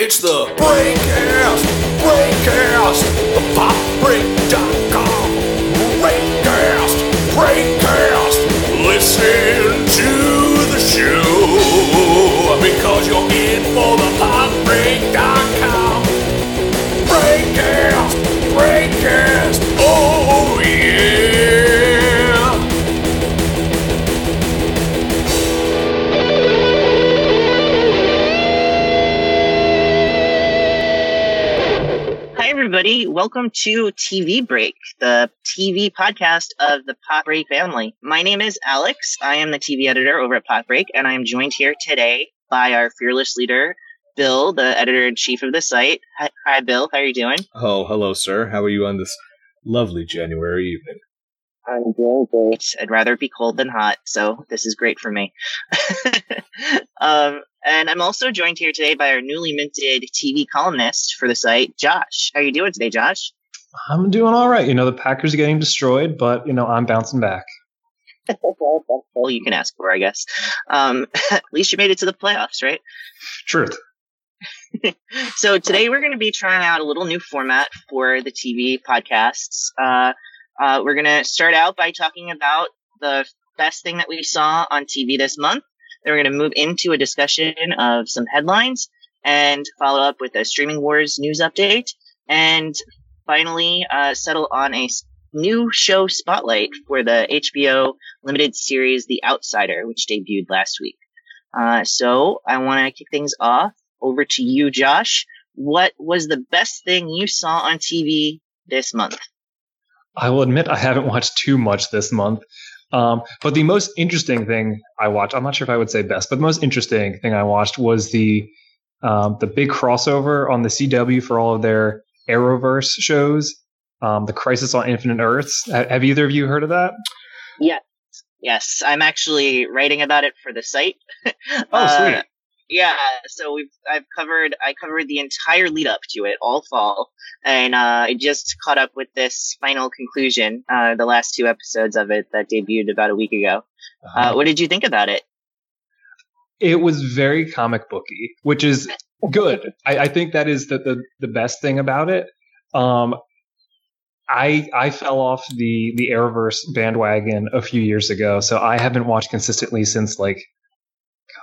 It's the Breakcast, Breakcast, the Pop popbreak.com. Welcome to TV Break, the TV podcast of the Pop Break family. My name is Alex. I am the TV editor over at Pop Break, and I am joined here today by our fearless leader, Bill, the editor in chief of the site. Hi, hi, Bill. How are you doing? Oh, hello, sir. How are you on this lovely January evening? I'm doing great. I'd rather be cold than hot, so this is great for me. um, and I'm also joined here today by our newly minted TV columnist for the site, Josh. How are you doing today, Josh? I'm doing all right. You know, the Packers are getting destroyed, but you know, I'm bouncing back. all you can ask for, I guess. Um, at least you made it to the playoffs, right? Truth. So today we're going to be trying out a little new format for the TV podcasts. Uh, uh, we're going to start out by talking about the best thing that we saw on TV this month. Then we're going to move into a discussion of some headlines and follow up with a streaming wars news update. And finally, uh, settle on a new show spotlight for the HBO limited series The Outsider, which debuted last week. Uh, so I want to kick things off over to you, Josh. What was the best thing you saw on TV this month? I will admit I haven't watched too much this month. Um, but the most interesting thing I watched, I'm not sure if I would say best, but the most interesting thing I watched was the um, the big crossover on the CW for all of their Arrowverse shows, um, the Crisis on Infinite Earths. Have either of you heard of that? Yes, yes, I'm actually writing about it for the site. Oh, Uh, sweet. Yeah, so we've I've covered I covered the entire lead up to it all fall, and uh, I just caught up with this final conclusion, uh, the last two episodes of it that debuted about a week ago. Uh, what did you think about it? it was very comic booky, which is good. I, I think that is the, the the best thing about it. Um, I I fell off the the Arrowverse bandwagon a few years ago, so I haven't watched consistently since like,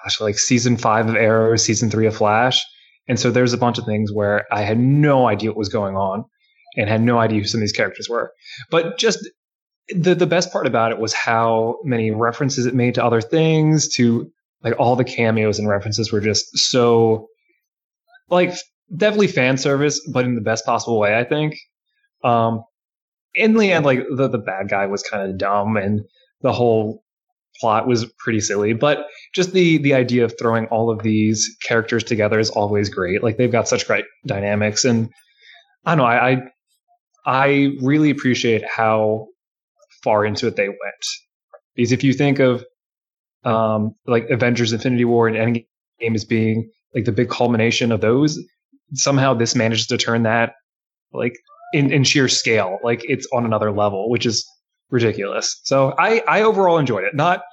gosh, like season five of Arrow, season three of Flash, and so there's a bunch of things where I had no idea what was going on, and had no idea who some of these characters were. But just the the best part about it was how many references it made to other things, to like all the cameos and references were just so like definitely fan service, but in the best possible way, I think. Um, in the end, like the the bad guy was kind of dumb, and the whole plot was pretty silly. But just the the idea of throwing all of these characters together is always great. Like they've got such great dynamics, and I don't know. I I, I really appreciate how far into it they went. Because if you think of um, like Avengers: Infinity War and Endgame as being like the big culmination of those, somehow this manages to turn that like in, in sheer scale, like it's on another level, which is ridiculous. So I I overall enjoyed it. Not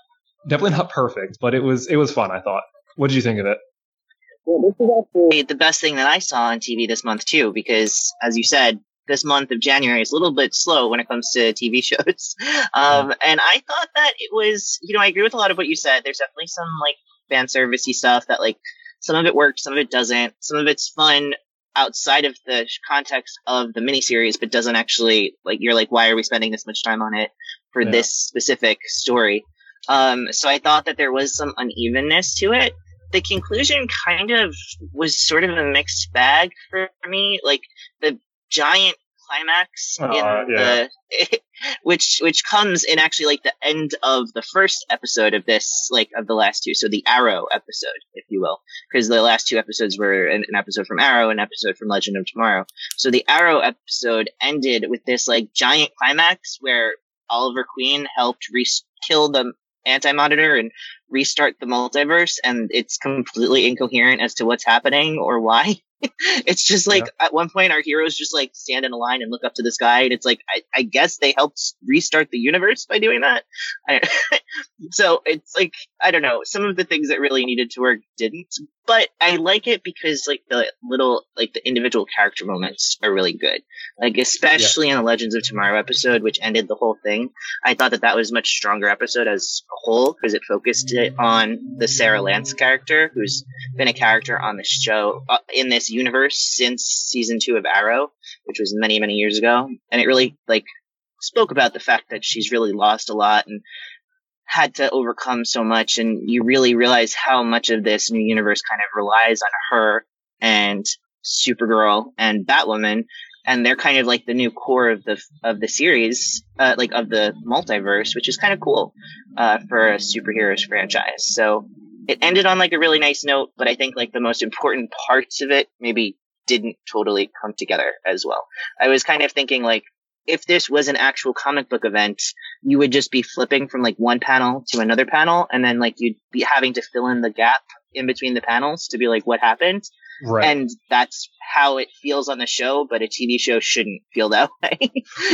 definitely not perfect, but it was it was fun. I thought. What did you think of it? Well, this is actually the best thing that I saw on TV this month too, because as you said, this month of January is a little bit slow when it comes to TV shows. Um, and I thought that it was, you know, I agree with a lot of what you said. There's definitely some like fan servicey stuff that like some of it works, some of it doesn't. Some of it's fun outside of the context of the miniseries, but doesn't actually like you're like, why are we spending this much time on it for Yeah. this specific story? Um, so I thought that there was some unevenness to it the conclusion kind of was sort of a mixed bag for me. Like the giant climax Uh, in yeah. the which which comes in actually like the end of the first episode of this like of the last two so the arrow episode if you will because the last two episodes were an, an episode from arrow an episode from legend of tomorrow so the arrow episode ended with this like giant climax where oliver queen helped re- kill the anti-monitor and restart the multiverse and it's completely incoherent as to what's happening or why it's just like at one point our heroes just like stand in a line and look up to the sky, and it's like I, I guess they helped restart the universe by doing that. I, so it's like I don't know. Some of the things that really needed to work didn't, but I like it because like the little like the individual character moments are really good. Like especially in the Legends of Tomorrow episode, which ended the whole thing. I thought that that was a much stronger episode as a whole because it focused it on the Sarah Lance character, who's been a character on the show uh, in this universe since season two of Arrow, which was many many years ago, and it really like spoke about the fact that she's really lost a lot and had to overcome so much. And you really realize how much of this new universe kind of relies on her and Supergirl and Batwoman. And they're kind of like the new core of the of the series uh, like of the multiverse which is kind of cool uh, for a superheroes franchise. So it ended on like a really nice note but I think like the most important parts of it maybe didn't totally come together as well I was kind of thinking like if this was an actual comic book event, you would just be flipping from like one panel to another panel, and then like you'd be having to fill in the gap in between the panels to be like what happened. Right. And that's how it feels on the show, but a TV show shouldn't feel that way.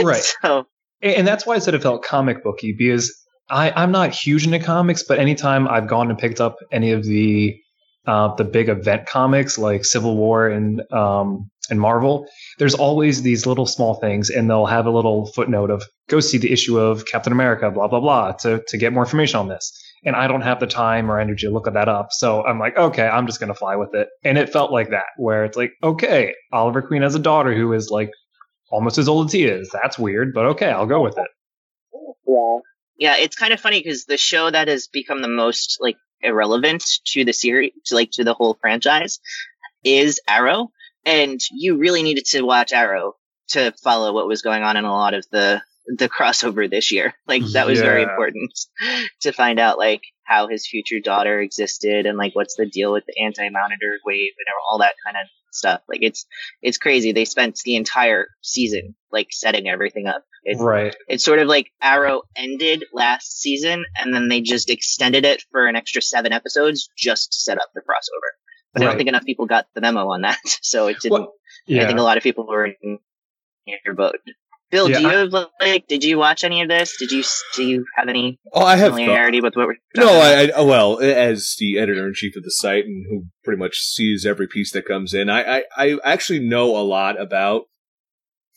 Right. So And that's why I said it felt comic booky because I, I'm not huge into comics, but anytime I've gone and picked up any of the uh, the big event comics like Civil War and um, and Marvel, there's always these little small things, and they'll have a little footnote of go see the issue of Captain America, blah blah blah, to to get more information on this. And I don't have the time or energy to look at that up, so I'm like, okay, I'm just gonna fly with it. And it felt like that, where it's like, okay, Oliver Queen has a daughter who is like almost as old as he is. That's weird, but okay, I'll go with it. yeah, yeah, it's kind of funny because the show that has become the most like irrelevant to the series, to like to the whole franchise, is Arrow, and you really needed to watch Arrow to follow what was going on in a lot of the the crossover this year. Like that was very important to find out like how his future daughter existed and like what's the deal with the anti-monitor wave and all that kind of stuff. Like it's it's crazy. They spent the entire season like setting everything up. It's Right. it's sort of like Arrow ended last season and then they just extended it for an extra seven episodes just to set up the crossover. But I don't think enough people got the memo on that, so it didn't. Well, I think a lot of people were in your boat. Bill, Yeah, do you I- have like? Did you watch any of this? Did you do you have any Oh, I have. thought- familiarity with what we're? No. I, I well, as the editor in chief of the site and who pretty much sees every piece that comes in, I, I I actually know a lot about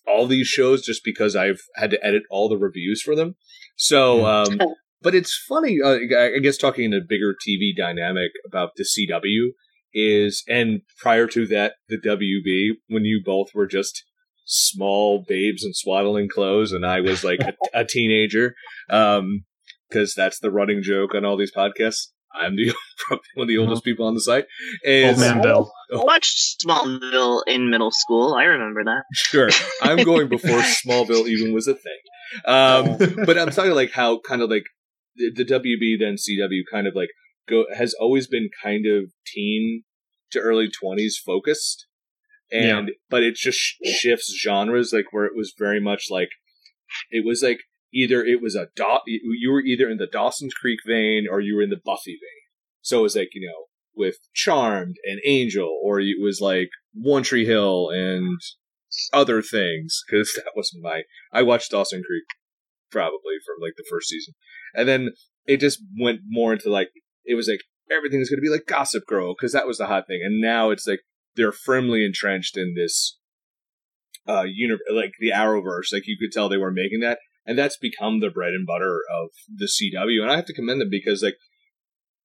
all these shows just because I've had to edit all the reviews for them. So, um, but it's funny. Uh, I I guess talking in a bigger TV dynamic about the CW is, and prior to that, the WB when you both were just small babes in swaddling clothes, and I was like a, a teenager. Um, because that's the running joke on all these podcasts. I'm the probably one of the oldest people on the site. Old Is man Bill. I watched Smallville in middle school. I remember that. sure I'm going before Smallville even was a thing. Um, but I'm talking like how kind of like the, the WB then CW kind of like go has always been kind of teen to early 20s focused, and but it just sh- shifts genres like where it was very much like it was like either it was a dot you were either in the Dawson's Creek vein or you were in the Buffy vein. So it was like you know with Charmed and Angel, or it was like One Tree Hill and other things because that wasn't my. I watched Dawson Creek probably from like the first season, and then it just went more into like it was like everything's going to be like Gossip Girl because that was the hot thing, and now it's like they're firmly entrenched in this uh uni- like the Arrowverse. Like you could tell they were making that, and that's become the bread and butter of the CW. And I have to commend them because like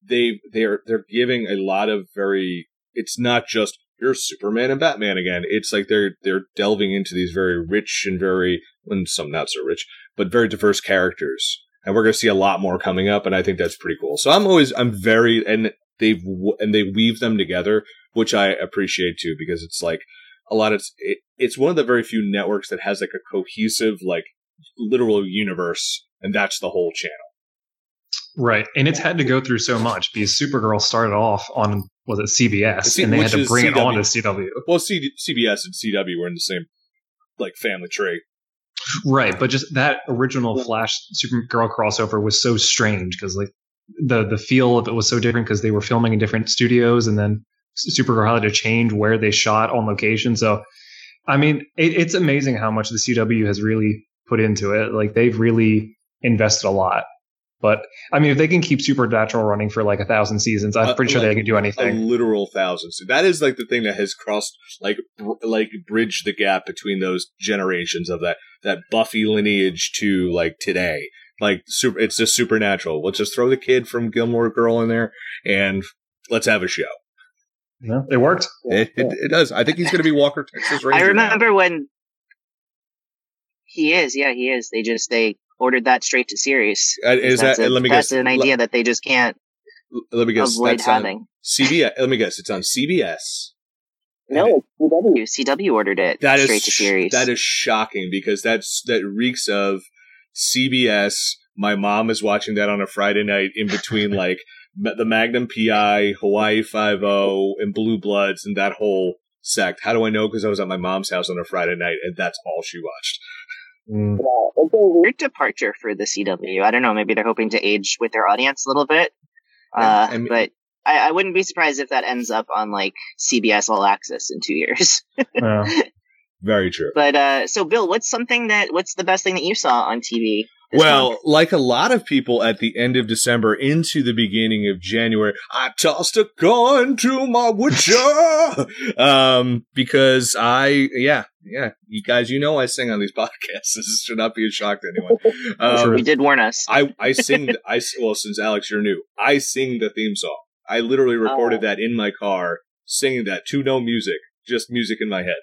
they they're they're giving a lot of very. It's not just here's Superman and Batman again. It's like they're they're delving into these very rich and very, and some not so rich, but very diverse characters. And we're going to see a lot more coming up, and I think that's pretty cool. So I'm always I'm very and they've and they weave them together, which I appreciate too because it's like a lot of it, it's one of the very few networks that has like a cohesive like literal universe, and that's the whole channel. Right. And it's had to go through so much because Supergirl started off on, was it CBS? C- and they had to bring it CW. on to CW. Well, C- CBS and CW were in the same like family tree. Right. But just that original Flash Supergirl crossover was so strange because, like, the, the feel of it was so different because they were filming in different studios and then Supergirl had to change where they shot on location. So, I mean, it, it's amazing how much the CW has really put into it. Like they've really invested a lot. But I mean, if they can keep Supernatural running for like a thousand seasons, I'm Uh, pretty sure like they can do a anything. literal thousand. So that is like the thing that has crossed, like, br- like bridged the gap between those generations of that that Buffy lineage to like today. Like, super, it's just supernatural. Let's just throw the kid from Gilmore Girl in there, and let's have a show. No, it worked. It, it, it does. I think he's going to be Walker Texas Ranger. I now. remember when he is. Yeah, he is. They just they ordered that straight to series. Uh, is that's that? a- let me that's guess. an idea that they just can't Let, let me guess. avoid That's on having. CBS. Let me guess. It's on CBS. No, CW. CW ordered it That is straight to series. that is shocking because that's that reeks of CBS. My mom is watching that on a Friday night in between like Ma- the Magnum PI, Hawaii Five O, and Blue Bloods, and that whole sect. How do I know? Because I was at my mom's house on a Friday night, and that's all she watched. Mm. it's a weird departure for the CW. I don't know. Maybe they're hoping to age with their audience a little bit. Uh, I mean- but I, I wouldn't be surprised if that ends up on like CBS All Access in two years. Yeah. Very true. but uh, so Bill, what's something that what's the best thing that you saw on TV? Well, like a lot of people at the end of December into the beginning of January, I tossed a coin to my witcher. um, because I, yeah, yeah, you guys, you know, I sing on these podcasts. This should not be a shock to anyone. Um, you did warn us. I, I sing, I, well, since Alex, you're new, I sing the theme song. I literally recorded Oh. that in my car, singing that to no music, just music in my head.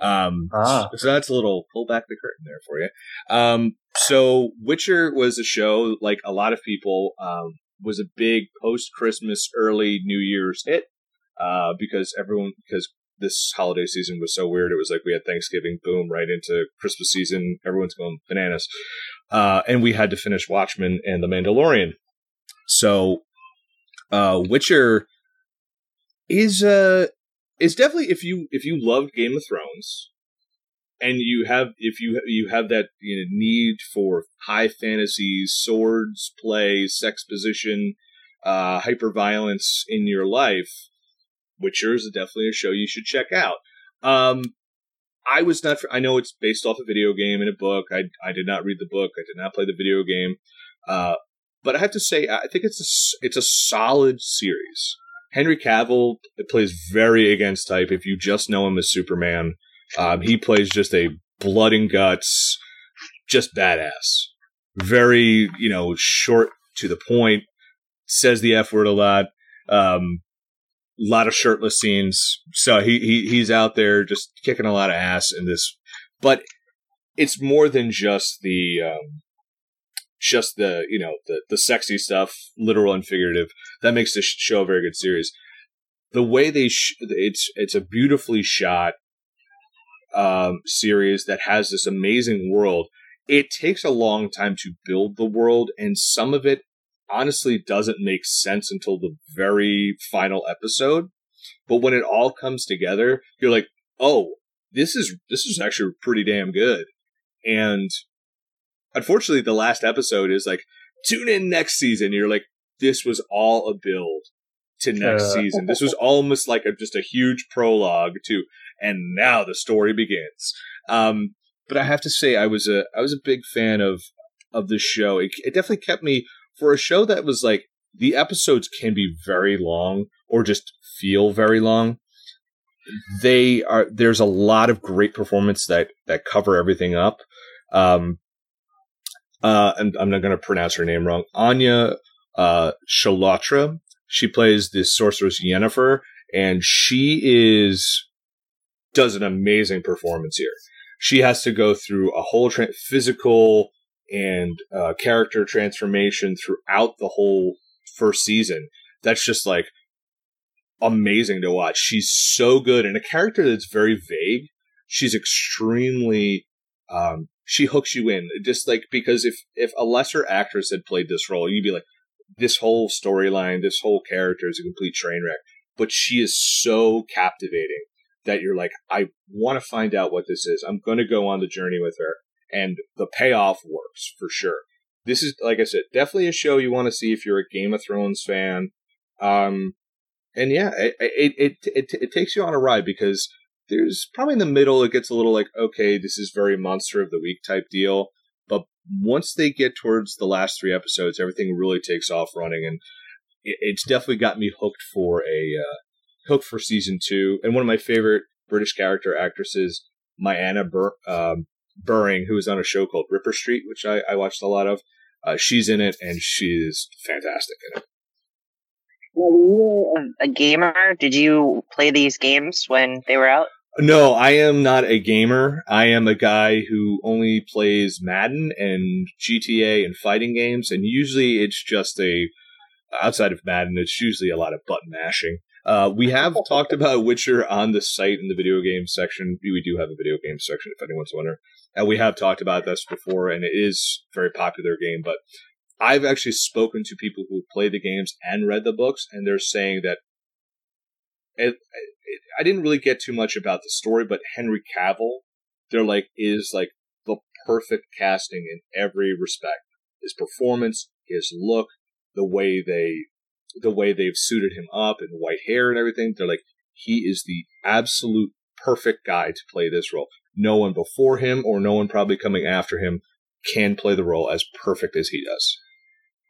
Um, Ah. so that's a little pull back the curtain there for you. Um, so Witcher was a show like a lot of people um, was a big post Christmas, early New Year's hit uh, because everyone because this holiday season was so weird. It was like we had Thanksgiving, boom, right into Christmas season. Everyone's going bananas, uh, and we had to finish Watchmen and The Mandalorian. So, uh, Witcher is uh is definitely if you if you loved Game of Thrones and you have if you you have that you know, need for high fantasy swords play sex position uh hyper violence in your life Witcher is definitely a show you should check out. Um I was not I know it's based off a video game and a book. I I did not read the book. I did not play the video game. Uh but I have to say I think it's a it's a solid series Henry Cavill plays very against type. If you just know him as Superman, um, he plays just a blood and guts, just badass. Very, you know, short to the point. Says the f word a lot. Um, a lot of shirtless scenes. So he, he he's out there just kicking a lot of ass in this. But it's more than just the um, just the you know the the sexy stuff, literal and figurative that makes this show a very good series. The way they sh- it's it's a beautifully shot um, series that has this amazing world. It takes a long time to build the world, and some of it honestly doesn't make sense until the very final episode. But when it all comes together, you're like, "Oh, this is this is actually pretty damn good." And unfortunately, the last episode is like, "Tune in next season." You're like, "This was all a build to next Uh. season. This was almost like a, just a huge prologue to, and now the story begins." Um, but I have to say, I was a I was a big fan of of the show. It, it definitely kept me for a show that was like the episodes can be very long or just feel very long. They are there's a lot of great performance that that cover everything up. Um, uh, and I'm not going to pronounce her name wrong. Anya uh, Chalotra. She plays the sorceress Yennefer, and she is does an amazing performance here. She has to go through a whole tra- physical and uh, character transformation throughout the whole first season. That's just like amazing to watch. She's so good, and a character that's very vague. She's extremely. Um, she hooks you in, just like because if if a lesser actress had played this role, you'd be like, this whole storyline, this whole character is a complete train wreck. But she is so captivating that you're like, I want to find out what this is. I'm going to go on the journey with her, and the payoff works for sure. This is, like I said, definitely a show you want to see if you're a Game of Thrones fan. Um, and yeah, it it, it it it takes you on a ride because there's probably in the middle it gets a little like okay, this is very monster of the week type deal, but once they get towards the last three episodes, everything really takes off running, and it, it's definitely got me hooked for a uh, for season two. And one of my favorite British character actresses, Myanna Bur- um, Buring, who was on a show called Ripper Street, which I, I watched a lot of. Uh, she's in it, and she is fantastic in it. Were you a gamer? Did you play these games when they were out? No, I am not a gamer. I am a guy who only plays Madden and GTA and fighting games, and usually it's just a outside of Madden, it's usually a lot of button mashing. Uh, we have talked about Witcher on the site in the video game section. We do have a video game section if anyone's wondering. And we have talked about this before, and it is a very popular game. But I've actually spoken to people who play the games and read the books, and they're saying that it, it, I didn't really get too much about the story, but Henry Cavill, they're like, is like the perfect casting in every respect. His performance, his look, the way they, the way they've suited him up and white hair and everything. They're like, he is the absolute perfect guy to play this role. No one before him or no one probably coming after him can play the role as perfect as he does.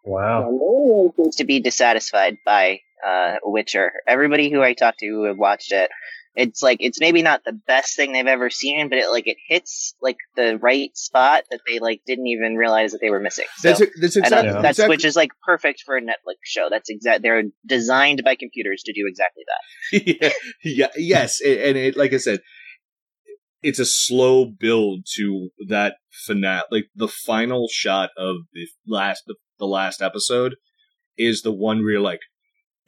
Wow. No one seems to be dissatisfied by uh, Witcher. Everybody who I talked to who have watched it, it's like it's maybe not the best thing they've ever seen, but it like it hits like the right spot that they like didn't even realize that they were missing. So, That's, that's exactly, that's exactly which is like perfect for a Netflix show. That's exact. They're designed by computers to do exactly that. yeah, yeah, yes, and and it, like I said, it's a slow build to that finale. Like the final shot of the last the, the last episode is the one where you're like,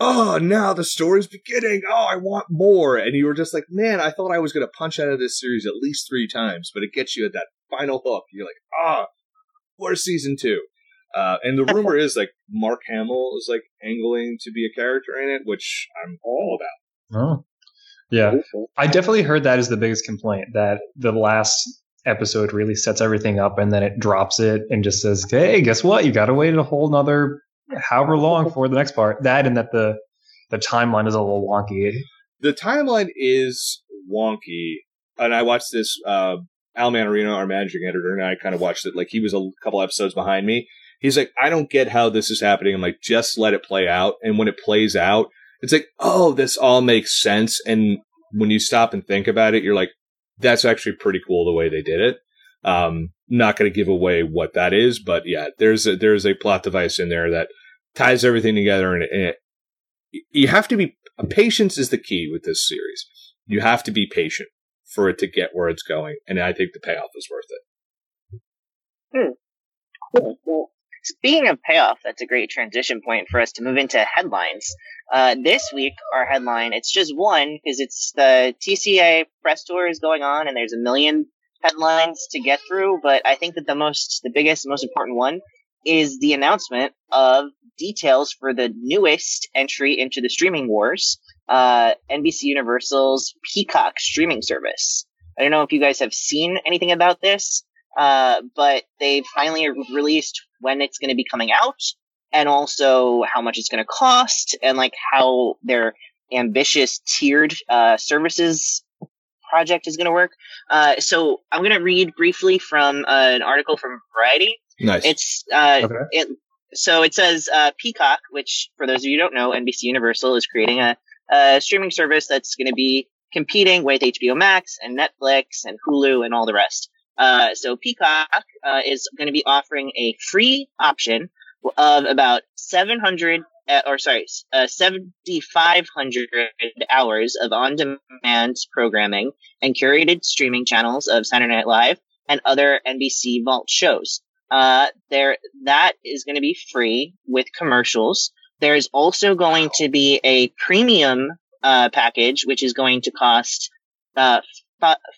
"Oh, now the story's beginning. Oh, I want more." And you were just like, "Man, I thought I was going to punch out of this series at least three times, but it gets you at that final hook. You're like, ah, where's season two? Uh, and the rumor is like Mark Hamill is like angling to be a character in it, which I'm all about. Oh. Yeah. I definitely heard that is the biggest complaint that the last episode really sets everything up and then it drops it and just says, Hey, guess what? You gotta wait a whole nother however long for the next part. That and that the the timeline is a little wonky. The timeline is wonky, and I watched this. Uh, Al Manarino, our managing editor, and I kind of watched it. Like he was a couple episodes behind me. He's like, I don't get how this is happening. I'm like, just let it play out. And when it plays out, it's like, oh, this all makes sense. And when you stop and think about it, you're like, that's actually pretty cool the way they did it. Um, not going to give away what that is, but yeah, there's a, there's a plot device in there that ties everything together, and, and it, you have to be patience is the key with this series. You have to be patient for it to get where it's going, and I think the payoff is worth it. Cool. Speaking of payoff, that's a great transition point for us to move into headlines. Uh, this week, our headline, it's just one because it's the TCA press tour is going on and there's a million headlines to get through. But I think that the most, the biggest, most important one is the announcement of details for the newest entry into the streaming wars, uh, NBC Universal's Peacock streaming service. I don't know if you guys have seen anything about this, uh, but they finally released when it's going to be coming out and also how much it's going to cost and like how their ambitious tiered uh, services project is going to work. Uh, so I'm going to read briefly from uh, an article from Variety. Nice. It's uh, Okay. it. So it says uh, Peacock, which for those of you who don't know, NBC Universal is creating a, a streaming service that's going to be competing with HBO Max and Netflix and Hulu and all the rest. Uh, so Peacock uh, is going to be offering a free option of about 700 uh, or sorry, uh, 7,500 hours of on-demand programming and curated streaming channels of Saturday Night Live and other NBC Vault shows. Uh, there, that is going to be free with commercials. There is also going to be a premium uh, package, which is going to cost uh,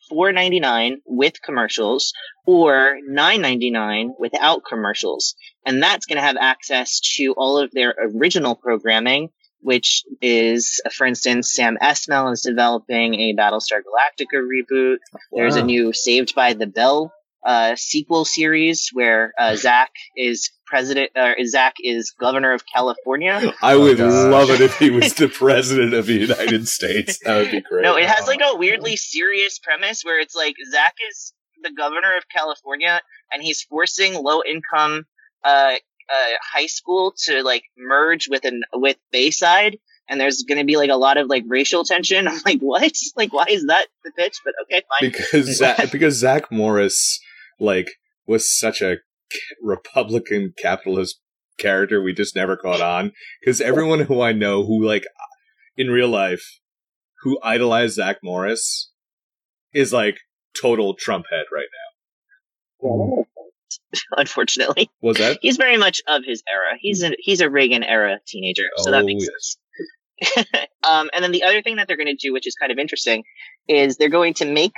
four ninety nine with commercials or nine ninety nine without commercials, and that's going to have access to all of their original programming, which is, for instance, Sam Esmail is developing a Battlestar Galactica reboot. There's a new Saved by the Bell uh, sequel series where uh, Zach is president, or Zach is governor of California. I would gosh. love it if he was the president of the United States. That would be great. No, it has like a weirdly serious premise where it's like Zach is the governor of California and he's forcing low income uh, uh, high school to like merge with an with Bayside. And there's going to be like a lot of like racial tension. I'm like, what? Like, why is that the pitch? But okay, fine. because Zach, because Zach Morris like was such a Republican capitalist character, we just never caught on. Because everyone who I know who like in real life who idolize Zach Morris is like total Trump head right now. Unfortunately, Was that? he's very much of his era. He's a he's a Reagan era teenager, so that Oh, makes yes. sense. um, and then the other thing that they're going to do, which is kind of interesting, is they're going to make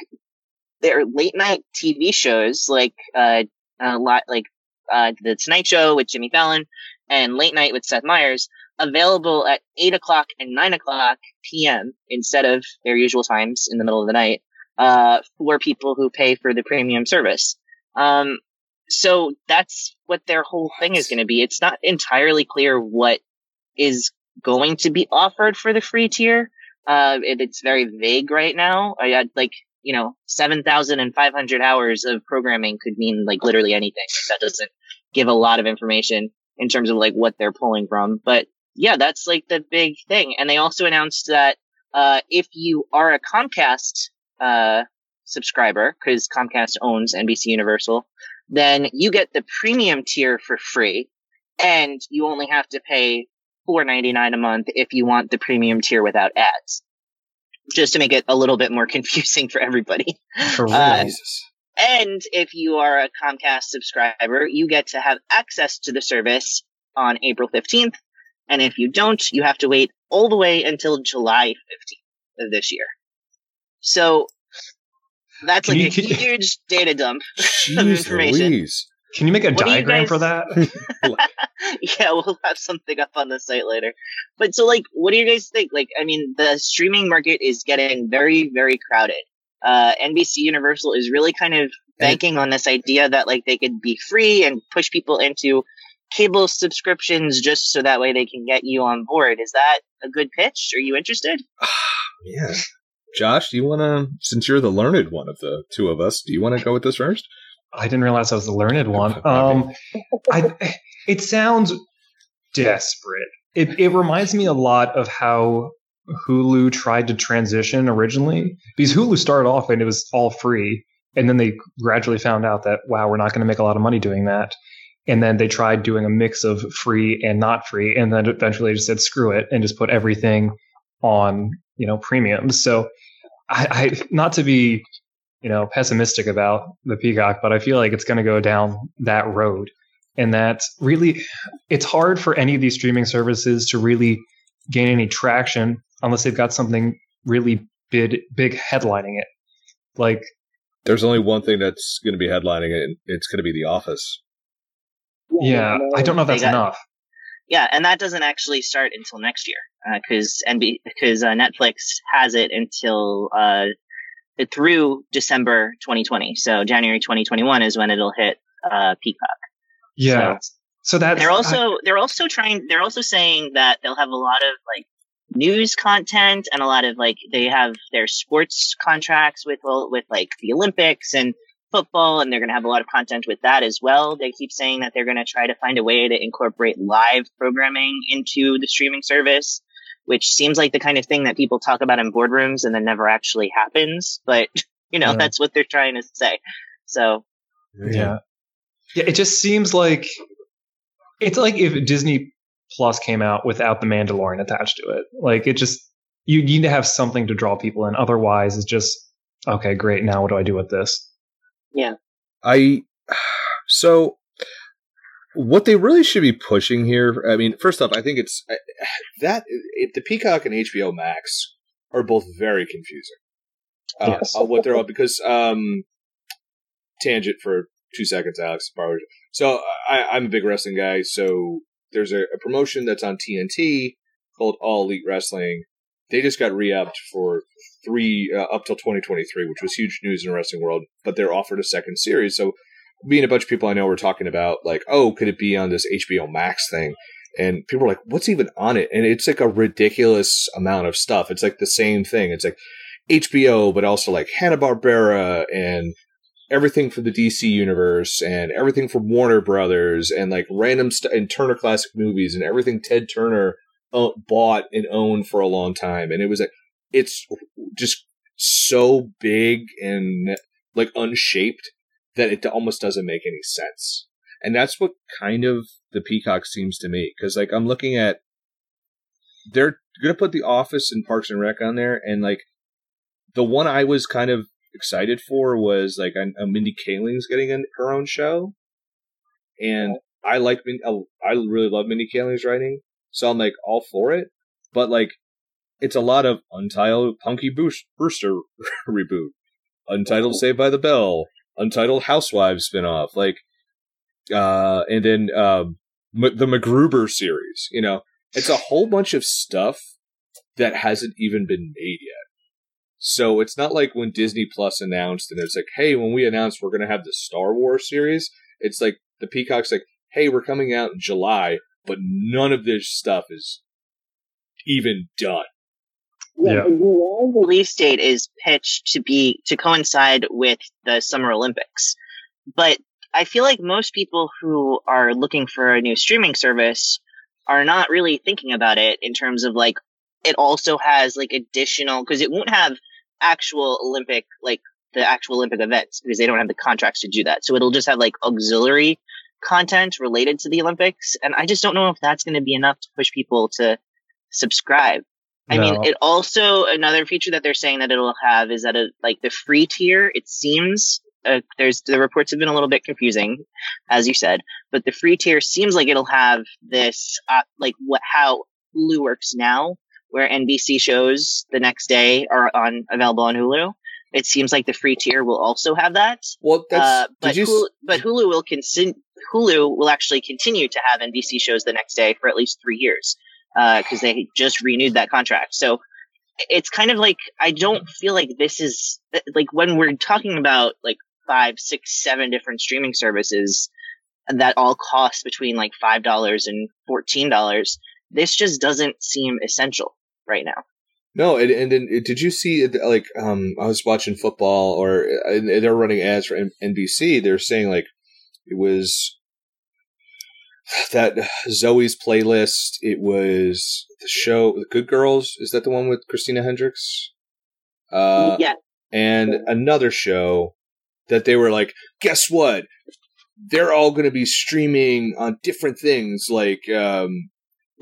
their late night TV shows like uh, a lot like uh, the Tonight Show with Jimmy Fallon and Late Night with Seth Meyers available at eight o'clock and nine o'clock p.m. instead of their usual times in the middle of the night uh, for people who pay for the premium service. Um, so that's what their whole thing is going to be. It's not entirely clear what is going to be offered for the free tier. Uh, it, it's very vague right now. I had like, you know, 7,500 hours of programming could mean like literally anything. That doesn't give a lot of information in terms of like what they're pulling from. But yeah, that's like the big thing. And they also announced that, uh, if you are a Comcast, uh, subscriber, because Comcast owns NBC Universal, then you get the premium tier for free, and you only have to pay four ninety nine a month if you want the premium tier without ads. Just to make it a little bit more confusing for everybody. For real. Uh, Jesus. And if you are a Comcast subscriber, you get to have access to the service on April 15th. And if you don't, you have to wait all the way until July 15th of this year. So that's Can like you- a can- huge data dump. Jeez information. Louise. Can you make a What diagram guys- for that? yeah, we'll have something up on the site later. But so, like, what do you guys think? Like, I mean, the streaming market is getting very, very crowded. Uh, NBC Universal is really kind of banking on this idea that like they could be free and push people into cable subscriptions just so that way they can get you on board. Is that a good pitch? Are you interested? Yeah. Josh, do you want to, since you're the learned one of the two of us, do you want to go with this first? I didn't realize I was the learned one. Um, I, it sounds desperate. It, it reminds me a lot of how Hulu tried to transition originally because Hulu started off and it was all free. And then they gradually found out that, wow, we're not going to make a lot of money doing that. And then they tried doing a mix of free and not free. And then eventually they just said, screw it and just put everything on, you know, premium. So I, I not to be, you know, pessimistic about the Peacock, but I feel like it's going to go down that road. And that really, it's hard for any of these streaming services to really gain any traction unless they've got something really big, big headlining it. Like, There's only one thing that's going to be headlining it, it's going to be The Office. yeah, I don't know if They that's got- enough. Yeah, and that doesn't actually start until next year because NB because uh, Netflix has it until uh, through December 2020. So January 2021 is when it'll hit uh, Peacock. Yeah. So, that's They're also they're also trying they're also saying that they'll have a lot of like news content and a lot of like they have their sports contracts with well, with like the Olympics and football and they're going to have a lot of content with that as well. They keep saying that they're going to try to find a way to incorporate live programming into the streaming service, which seems like the kind of thing that people talk about in boardrooms and then never actually happens, but you know, Yeah. that's what they're trying to say. So, Yeah. Yeah, it just seems like it's like if Disney Plus came out without the Mandalorian attached to it. Like it just you need to have something to draw people in. Otherwise, it's just okay, great. Now what do I do with this? Yeah. I so what they really should be pushing here. I mean, first off, I think it's uh, that it, the Peacock and HBO Max are both very confusing. Uh, Yes. on what they're all because um, tangent for two seconds, Alex. So I, I'm a big wrestling guy. So there's a, a promotion that's on TNT called All Elite Wrestling they just got re-upped for three uh, up till 2023, which was huge news in the wrestling world. But they're offered a second series, so me and a bunch of people I know were talking about like, oh, could it be on this HBO Max thing? And people were like, what's even on it? And it's like a ridiculous amount of stuff. It's like the same thing. It's like HBO, but also like Hanna Barbera and everything from the DC universe and everything from Warner Brothers and like random and Turner Classic Movies and everything Ted Turner uh, bought and owned for a long time. And it was like, it's just so big and like unshaped that it almost doesn't make any sense. And that's what kind of the Peacock seems to me. Cause like I'm looking at, they're going to put The Office and Parks and Rec on there. And like the one I was kind of excited for was like a, a uh, Mindy Kaling's getting in her own show, and I like uh, I really love Mindy Kaling's writing, so I'm like all for it. But like, it's a lot of Untitled Punky Brewster reboot, Untitled Saved by the Bell, Untitled Housewives spinoff, like, uh, and then um, M- the MacGruber series. You know, it's a whole bunch of stuff that hasn't even been made yet. So it's not like when Disney Plus announced and it's like, hey, when we announced we're going to have the Star Wars series, it's like the Peacock's like, hey, we're coming out in July, but none of this stuff is even done. Yeah. The release date is pitched to be to coincide with the Summer Olympics. But I feel like most people who are looking for a new streaming service are not really thinking about it in terms of like it also has like additional because it won't have actual Olympic, like the actual Olympic events because they don't have the contracts to do that. So it'll just have like auxiliary content related to the Olympics. And I just don't know if that's going to be enough to push people to subscribe. I no. mean, it also, another feature that they're saying that it'll have is that it, like the free tier, it seems, uh, there's, the reports have been a little bit confusing, as you said, but the free tier seems like it'll have this, uh, like what, how Hulu works now, where NBC shows the next day are on available on Hulu. It seems like the free tier will also have that. Well, that's, uh, but, you... Hulu, but Hulu will con- Hulu will actually continue to have NBC shows the next day for at least three years because uh, they just renewed that contract. So it's kind of like I don't feel like this is like when we're talking about like five, six, seven different streaming services that all cost between like five dollars and fourteen dollars. This just doesn't seem essential right now. No, and, and then did you see like um I was watching football or they're running ads for NBC. They're saying like it was that Zoey's playlist. It was the show The Good Girls. Is that the one with Christina Hendricks? Uh, yeah. And another show that they were like, guess what? They're all going to be streaming on different things like um,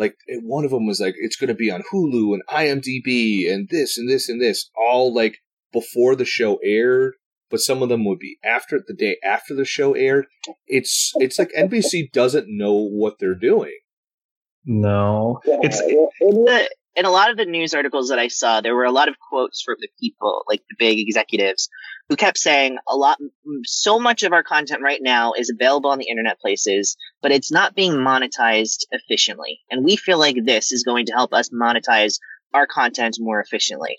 like one of them was like it's going to be on Hulu and IMDb and this and this and this all like before the show aired but some of them would be after the day after the show aired it's it's like NBC doesn't know what they're doing no it's in a lot of the news articles that I saw there were a lot of quotes from the people like the big executives who kept saying a lot, so much of our content right now is available on the internet places, but it's not being monetized efficiently. And we feel like this is going to help us monetize our content more efficiently.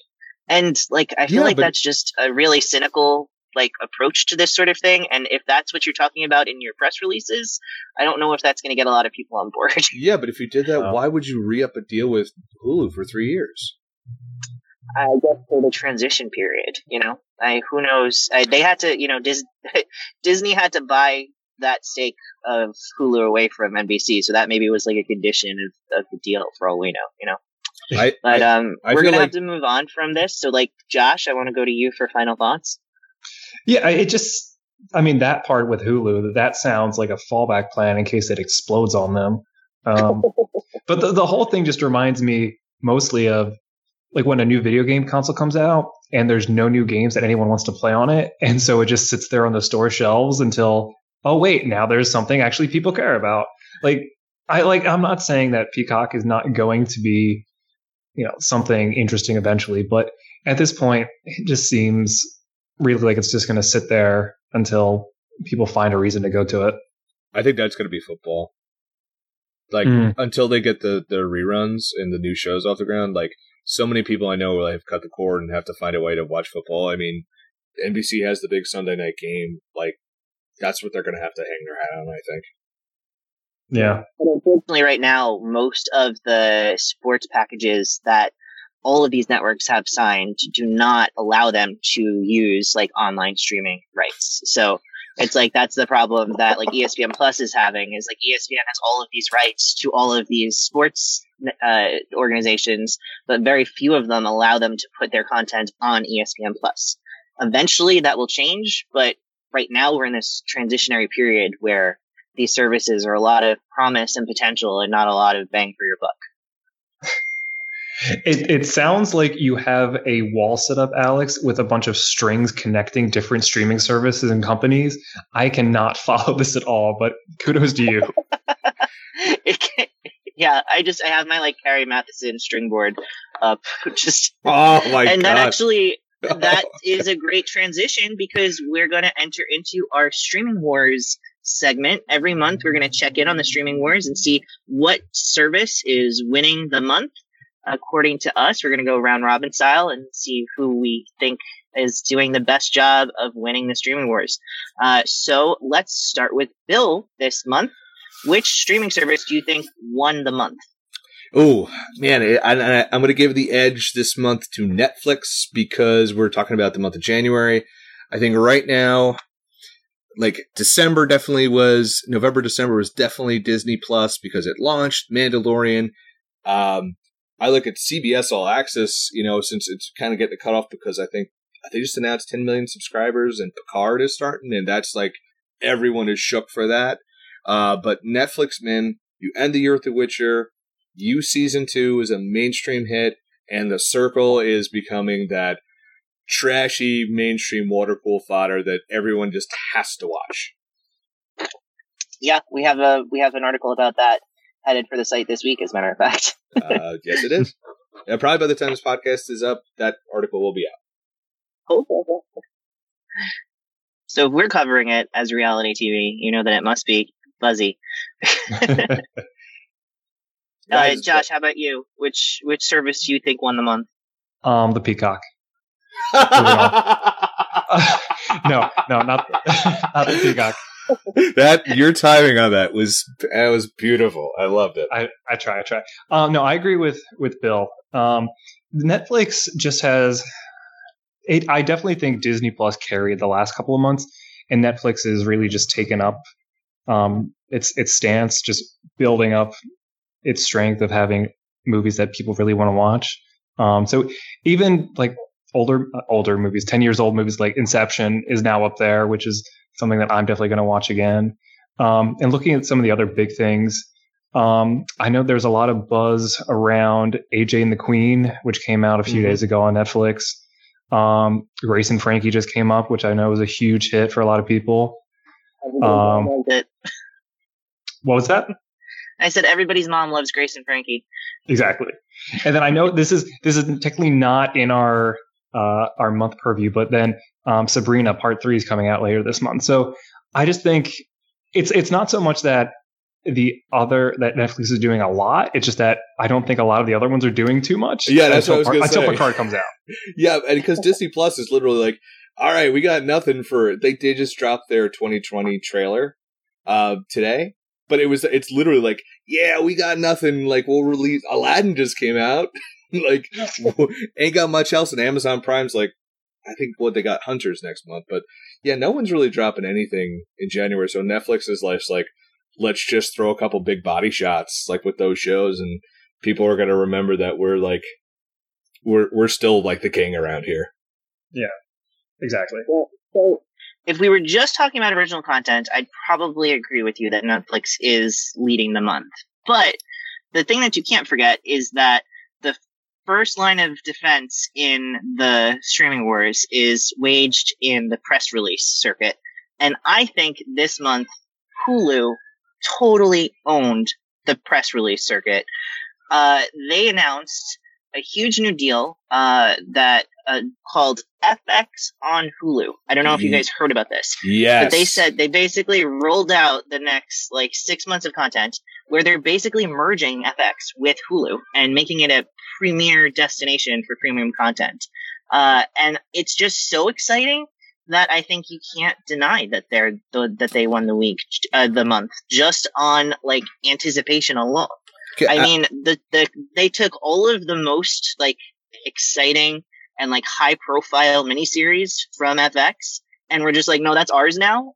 And like, I feel yeah, like but- that's just a really cynical like approach to this sort of thing. And if that's what you're talking about in your press releases, I don't know if that's going to get a lot of people on board. Yeah, but if you did that, why would you re up a deal with Hulu for three years? I guess for the transition period, you know, I who knows? I, they had to, you know, Dis- Disney had to buy that stake of Hulu away from NBC, so that maybe was like a condition of, of the deal for all we know, you know. I, but I, um, I we're gonna like... have to move on from this. So, like, Josh, I want to go to you for final thoughts. Yeah, it just, I mean, that part with Hulu, that sounds like a fallback plan in case it explodes on them. Um, but the, the whole thing just reminds me mostly of like when a new video game console comes out and there's no new games that anyone wants to play on it. And so it just sits there on the store shelves until, oh, wait, now there's something actually people care about. Like, I like, I'm not saying that Peacock is not going to be, you know, something interesting eventually, but at this point, it just seems really like it's just going to sit there until people find a reason to go to it. I think that's going to be football. Like, mm. until they get the, the reruns and the new shows off the ground, like, so many people I know will have cut the cord and have to find a way to watch football. I mean, NBC has the big Sunday night game. Like, that's what they're going to have to hang their hat on, I think. Yeah. But unfortunately, right now, most of the sports packages that all of these networks have signed do not allow them to use like online streaming rights. So it's like that's the problem that like ESPN Plus is having is like ESPN has all of these rights to all of these sports uh, organizations, but very few of them allow them to put their content on ESPN Plus. Eventually, that will change, but right now we're in this transitionary period where these services are a lot of promise and potential and not a lot of bang for your buck. It, it sounds like you have a wall set up, Alex, with a bunch of strings connecting different streaming services and companies. I cannot follow this at all, but kudos to you. Can- yeah, I just I have my like Carrie Mathison string board up, just Oh my and that god! actually oh that is a great transition because we're going to enter into our streaming wars segment every month. We're going to check in on the streaming wars and see what service is winning the month according to us. We're going to go round robin style and see who we think is doing the best job of winning the streaming wars. Uh, so let's start with Bill this month. Which streaming service do you think won the month? Oh man, I, I'm going to give the edge this month to Netflix because we're talking about the month of January. I think right now, like December definitely was November, December was definitely Disney Plus because it launched Mandalorian. Um, I look at CBS All Access, you know, since it's kind of getting the cutoff because I think they just announced 10 million subscribers and Picard is starting, and that's like everyone is shook for that. Uh, but Netflix, man, you end the year with The Witcher. You season two is a mainstream hit, and The Circle is becoming that trashy mainstream water pool fodder that everyone just has to watch. Yeah, we have a we have an article about that headed for the site this week, as a matter of fact. Uh, yes, it is. And probably by the time this podcast is up, that article will be out. So if we're covering it as reality TV, you know that it must be buzzy. uh, Guys, Josh, how about you? Which which service do you think won the month? Um, the Peacock. no, no, not not the Peacock. that your timing on that was that was beautiful. I loved it. I, I try, I try. Um, no, I agree with with Bill. Um, Netflix just has. It, I definitely think Disney Plus carried the last couple of months, and Netflix is really just taken up um, its its stance, just building up its strength of having movies that people really want to watch. Um, so even like older uh, older movies, ten years old movies like Inception is now up there, which is something that I'm definitely going to watch again. Um, and looking at some of the other big things, um, I know there's a lot of buzz around AJ and the Queen, which came out a few Mhm. days ago on Netflix. Um, Grace and Frankie just came up, which I know was a huge hit for a lot of people. Um. What was that? I said everybody's mom loves Grace and Frankie. Exactly. And then I know this is this is technically not in our uh, our month purview, but then um, Sabrina Part Three is coming out later this month. So I just think it's it's not so much that the other that Netflix is doing a lot. It's just that I don't think a lot of the other ones are doing too much. Yeah, that's what I was until, gonna until. Picard comes out. Yeah, and because Disney Plus is literally like, all right, we got nothing for. They did just drop their 2020 trailer uh, today, but it was it's literally like, yeah, we got nothing. Like we'll release Aladdin just came out. like ain't got much else, and Amazon Prime's like, I think what they got Hunters next month, but yeah, no one's really dropping anything in January. So Netflix is like, like let's just throw a couple big body shots like with those shows, and people are gonna remember that we're like. We're we're still like the king around here. Yeah, exactly. So if we were just talking about original content, I'd probably agree with you that Netflix is leading the month. But the thing that you can't forget is that the first line of defense in the streaming wars is waged in the press release circuit. And I think this month Hulu totally owned the press release circuit. Uh, they announced a huge new deal uh, that uh, called FX on Hulu. I don't know if you guys heard about this, Yes. but they said they basically rolled out the next like six months of content where they're basically merging FX with Hulu and making it a premier destination for premium content. Uh, and it's just so exciting that I think you can't deny that they're the, that they won the week, uh, the month, just on like anticipation alone. Okay, I mean, the, the they took all of the most like exciting and like high profile miniseries from FX, and we're just like, no, that's ours now.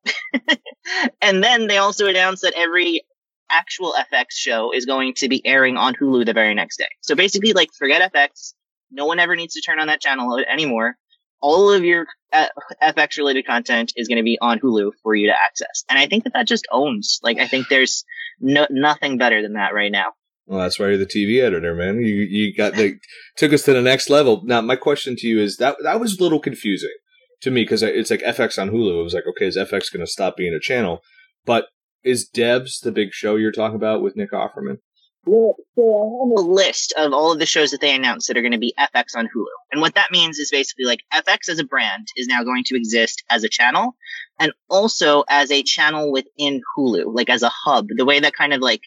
and then they also announced that every actual FX show is going to be airing on Hulu the very next day. So basically, like, forget FX. No one ever needs to turn on that channel anymore. All of your uh, FX related content is going to be on Hulu for you to access. And I think that that just owns. Like, I think there's no, nothing better than that right now. Well, that's why you're the TV editor, man. You you got the took us to the next level. Now, my question to you is that that was a little confusing to me because it's like FX on Hulu. It was like, okay, is FX going to stop being a channel? But is Devs the big show you're talking about with Nick Offerman? Well, so I have a list of all of the shows that they announced that are going to be FX on Hulu. And what that means is basically like FX as a brand is now going to exist as a channel and also as a channel within Hulu, like as a hub. The way that kind of like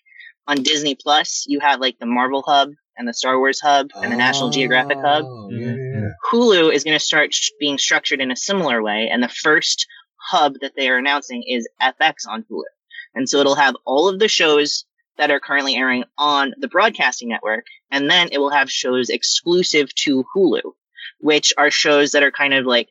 on Disney Plus, you have like the Marvel hub and the Star Wars hub and the National Geographic hub. Oh, yeah, yeah. Hulu is going to start sh- being structured in a similar way, and the first hub that they are announcing is FX on Hulu. And so it'll have all of the shows that are currently airing on the broadcasting network, and then it will have shows exclusive to Hulu, which are shows that are kind of like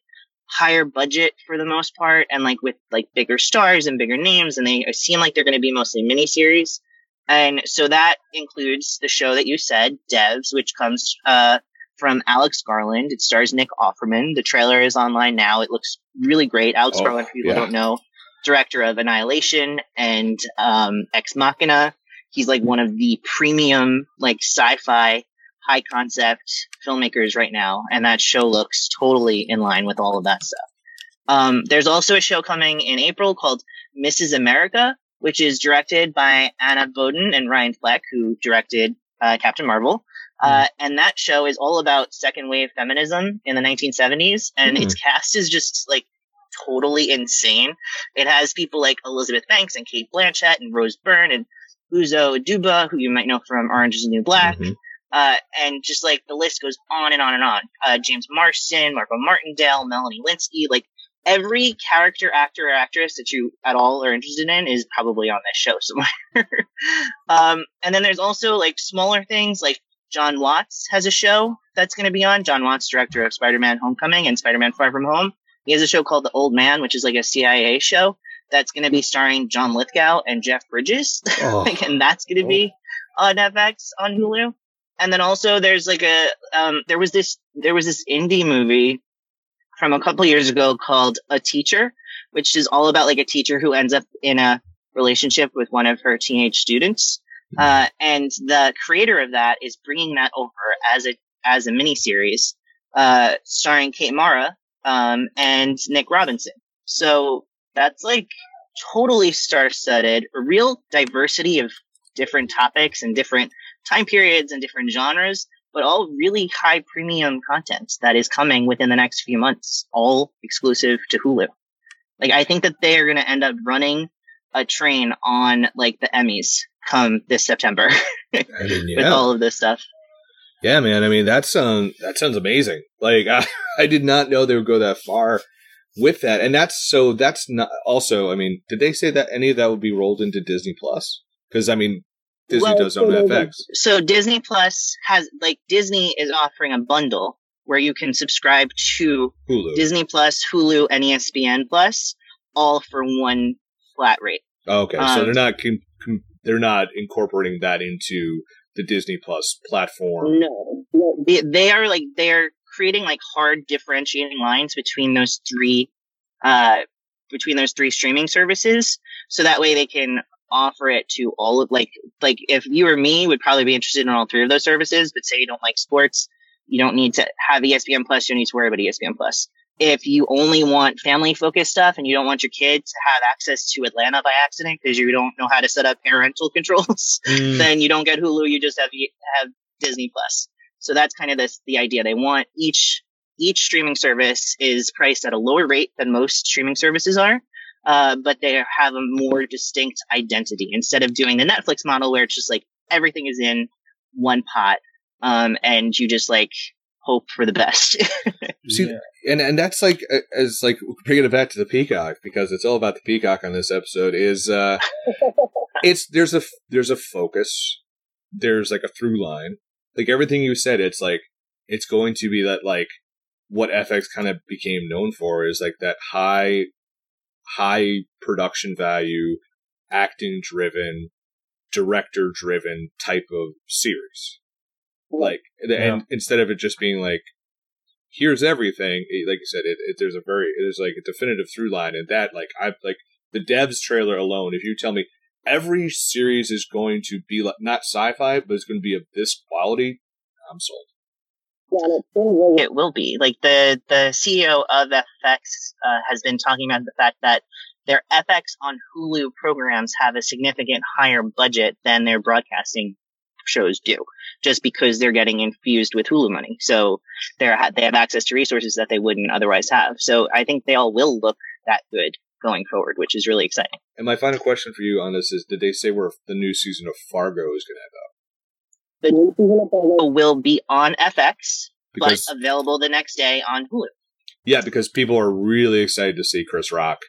higher budget for the most part, and like with like bigger stars and bigger names, and they seem like they're going to be mostly miniseries. And so that includes the show that you said, Devs, which comes uh, from Alex Garland. It stars Nick Offerman. The trailer is online now. It looks really great. Alex Oh, Garland, for people who yeah. don't know, director of Annihilation and um, Ex Machina. He's like one of the premium, like sci-fi, high concept filmmakers right now, and that show looks totally in line with all of that stuff. Um, there's also a show coming in April called Mrs. America, which is directed by Anna Boden and Ryan Fleck, who directed uh, Captain Marvel. Uh, and that show is all about second wave feminism in the 1970s, and Hmm. its cast is just like totally insane. It has people like Elizabeth Banks and Cate Blanchett and Rose Byrne and Uzo Aduba, who you might know from Orange is the New Black. Mhm. Uh, and just like the list goes on and on and on. Uh, James Marsden, Margo Martindale, Melanie Lynskey, like every character, actor, or actress that you at all are interested in is probably on this show somewhere. um, and then there's also like smaller things like John Watts has a show that's going to be on. John Watts, director of Spider-Man Homecoming and Spider-Man Far From Home. He has a show called The Old Man, which is like a CIA show that's going to be starring John Lithgow and Jeff Bridges. Oh. like, and that's going to be on FX on Hulu. And then also there's like a um there was this there was this indie movie from a couple years ago called A Teacher, which is all about like a teacher who ends up in a relationship with one of her teenage students. Uh, and the creator of that is bringing that over as a as a miniseries, uh, starring Kate Mara um, and Nick Robinson. So that's like totally star-studded, a real diversity of different topics and different time periods and different genres, but all really high premium content that is coming within the next few months, all exclusive to Hulu. Like I think that they are going to end up running a train on like the Emmys come this September I mean, with all of this stuff. Yeah, man. I mean, that sounds that sounds amazing. Like, I, I did not know they would go that far with that, and that's so. That's not also. I mean, did they say that any of that would be rolled into Disney Plus? Because I mean, Disney Well, does own so- FX. So Disney Plus has like Disney is offering a bundle where you can subscribe to Hulu. Disney Plus, Hulu, and ESPN Plus all for one flat rate. Okay, so um, they're not com- com- they're not incorporating that into the Disney Plus platform. No, they, they are like they're creating like hard differentiating lines between those three, uh, between those three streaming services, so that way they can offer it to all of like like if you or me would probably be interested in all three of those services, but say you don't like sports, you don't need to have ESPN Plus. You don't need to worry about ESPN Plus. If you only want family focused stuff and you don't want your kids to have access to Atlanta by accident because you don't know how to set up parental controls, Mm, then you don't get Hulu. You just have have Disney Plus. So that's kind of this the idea. They want each each streaming service is priced at a lower rate than most streaming services are, uh, but they have a more distinct identity instead of doing the Netflix model where it's just like everything is in one pot. um, and you just like hope for the best. See, Yeah. and and that's like uh, as like bringing it back to the peacock because it's all about the peacock on this episode is uh it's there's a there's a focus there's like a through line like everything you said it's like it's going to be that like what fx kind of became known for is like that high high production value acting driven director driven type of series like and instead of it just being like here's everything it- like you said it, it there's a very there's like a definitive through line and that like i like the devs trailer alone if you tell me every series is going to be like not sci-fi but it's going to be of this quality i'm sold. Yeah, it will be. Like the the CEO of FX uh, has been talking about the fact that their FX on Hulu programs have a significant higher budget than their broadcasting shows do, just because they're getting infused with Hulu money. So they're they have access to resources that they wouldn't otherwise have. So I think they all will look that good going forward, which is really exciting. and my final question for you on this is did they say where the new season of fargo is going to end up The new season of Fargo Will be on FX, because but available the next day on Hulu. yeah because people are really excited to see chris rock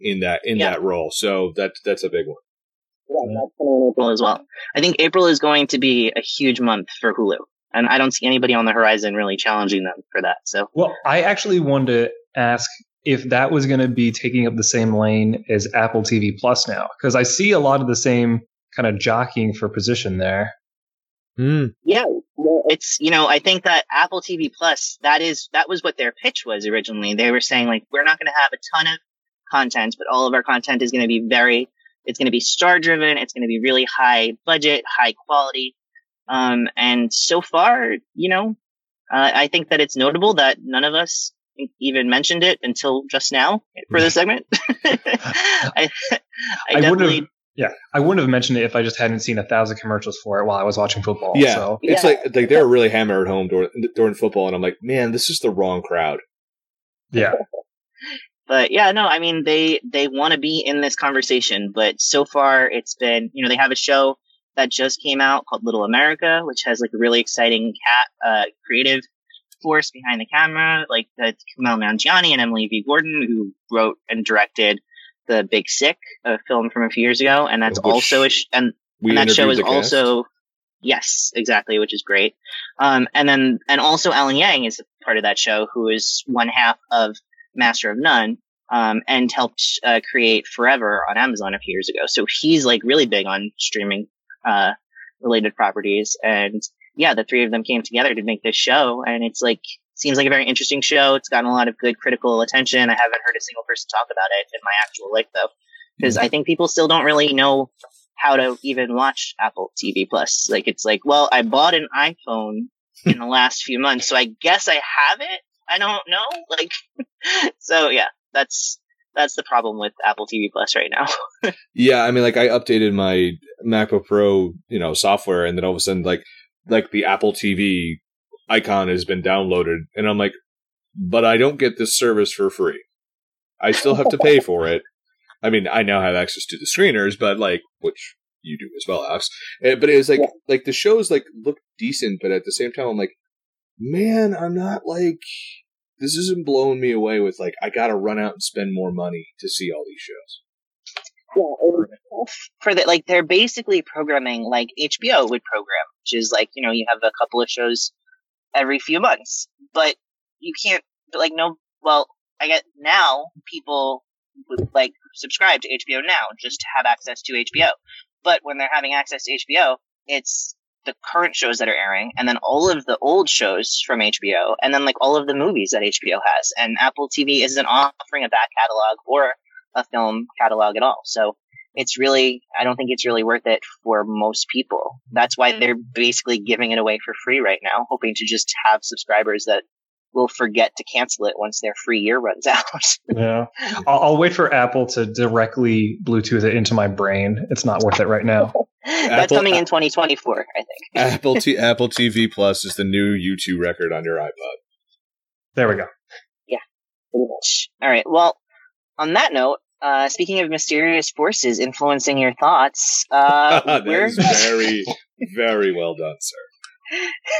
in that in Yeah. that role so that that's a big one April mm. as well. I think April is going to be a huge month for Hulu, and I don't see anybody on the horizon really challenging them for that. So Well, I actually wanted to ask if that was going to be taking up the same lane as Apple TV Plus now, because I see a lot of the same kind of jockeying for position there. Hmm. yeah, it's you know I think that Apple TV Plus that is that was what their pitch was originally. They were saying like we're not going to have a ton of content, but all of our content is going to be very it's going to be star driven. It's going to be really high budget, high quality. Um, and so far, you know, uh, I think that it's notable that none of us even mentioned it until just now for this segment. I, I, I wouldn't definitely have, yeah, I wouldn't have mentioned it if I just hadn't seen a thousand commercials for it while I was watching football. Yeah, So, it's Yeah. like like they were really hammered home during during football, and I'm like, man, this is the wrong crowd. yeah. But yeah, no, I mean they they want to be in this conversation, but so far it's been you know they have a show that just came out called Little America, which has like a really exciting cat uh, creative force behind the camera, like the Kumail Nanjiani and Emily V. Gordon, who wrote and directed The Big Sick, a film from a few years ago, and that's Which also a sh- and and that show is also yes exactly which is great um and then and also alan yang is part of that show who is one half of master of none um and helped uh, create forever on amazon a few years ago. So he's like really big on streaming uh related properties. And yeah the three of them came together to make this show. And it's like seems like a very interesting show. It's gotten a lot of good critical attention. I haven't heard a single person talk about it in my actual life though because i think people still don't really know how to even watch Apple TV Plus. Like it's like, well, I bought an iPhone in the last few months, so I guess I have it. I don't know. Like, so yeah, that's that's the problem with Apple TV Plus right now. Yeah, I mean, like I updated my MacBook Pro, you know, software, and then all of a sudden, like, like the Apple TV icon has been downloaded, and I'm like, but I don't get this service for free. I still have to pay for it. I mean, I now have access to the screeners, but like, which you do as well, Alex. Eh, But it's like, like the shows like look decent, but at the same time, I'm like, man, I'm not like. This isn't blowing me away with like I gotta run out and spend more money to see all these shows. For that, like they're basically programming like HBO would program, which is like you know you have a couple of shows every few months, but you can't like no. Well, I get now people would like subscribe to HBO now just to have access to HBO, but when they're having access to HBO, it's the current shows that are airing, and then all of the old shows from HBO, and then like all of the movies that HBO has. And Apple TV isn't offering a back catalog or a film catalog at all. So it's really, I don't think it's really worth it for most people. That's why mm. they're basically giving it away for free right now, hoping to just have subscribers that will forget to cancel it once their free year runs out. Yeah. I'll, I'll wait for Apple to directly Bluetooth it into my brain. It's not worth it right now. That's Apple- coming in 2024, I think. Apple T- Apple TV Plus is the new U2 record on your iPod. There we go. pretty much. All right. Well, on that note, uh, speaking of mysterious forces influencing your thoughts, uh, that we're is very, very well done, sir.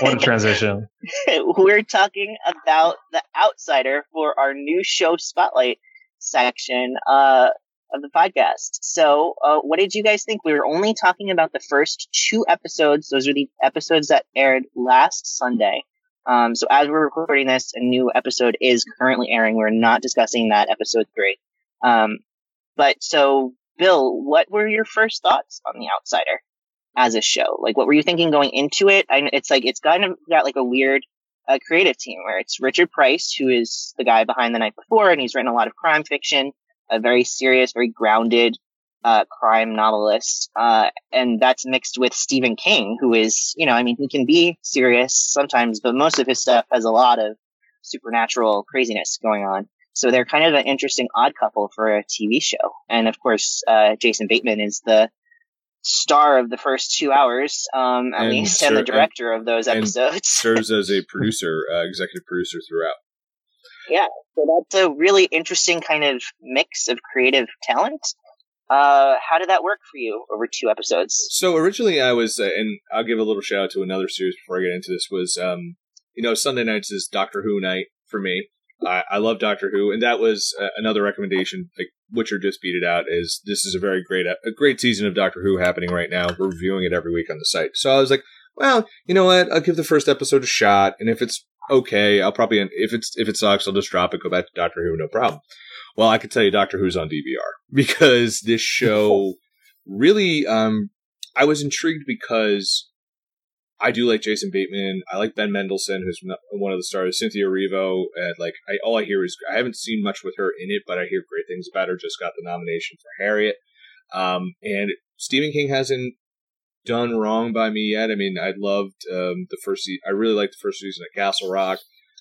What a transition. We're talking about The Outsider for our new show spotlight section uh, of the podcast. So, uh, what did you guys think? We were only talking about the first two episodes. Those are the episodes that aired last Sunday. Um, so, as we're recording this, a new episode is currently airing. We're not discussing that episode three. Um, but so, Bill, what were your first thoughts on The Outsider as a show? Like, what were you thinking going into it? I, it's like it's kind of got like a weird uh, creative team where it's Richard Price, who is the guy behind The Night Before, and he's written a lot of crime fiction, a very serious, very grounded uh, crime novelist, uh, and that's mixed with Stephen King, who is, you know, I mean, he can be serious sometimes, but most of his stuff has a lot of supernatural craziness going on. So they're kind of an interesting odd couple for a TV show. And of course, uh, Jason Bateman is the star of the first two hours, um, at And least, and the ser- director of those episodes. Serves as a producer, uh, executive producer throughout. Yeah, so that's a really interesting kind of mix of creative talent. Uh, how did that work for you over two episodes? So originally, I was, uh, and I'll give a little shout out to another series before I get into this. Was um, you know, Sunday nights is Doctor Who night for me. I, I love Doctor Who, and that was uh, another recommendation. Like Witcher just beat it out. Is this is a very great a great season of Doctor Who happening right now? We're reviewing it every week on the site. So I was like, well, you know what? I'll give the first episode a shot, and if it's okay, I'll probably if it's if it sucks, I'll just drop it, go back to Doctor Who, no problem. Well, I can tell you, Doctor Who's on DVR because this show really. Um, I was intrigued because I do like Jason Bateman. I like Ben Mendelsohn, who's one of the stars. Cynthia Erivo, and like I, all I hear is I haven't seen much with her in it, but I hear great things about her. Just got the nomination for Harriet, um, and Stephen King hasn't done wrong by me yet. I mean, I loved um, the first. Se- I really liked the first season of Castle Rock.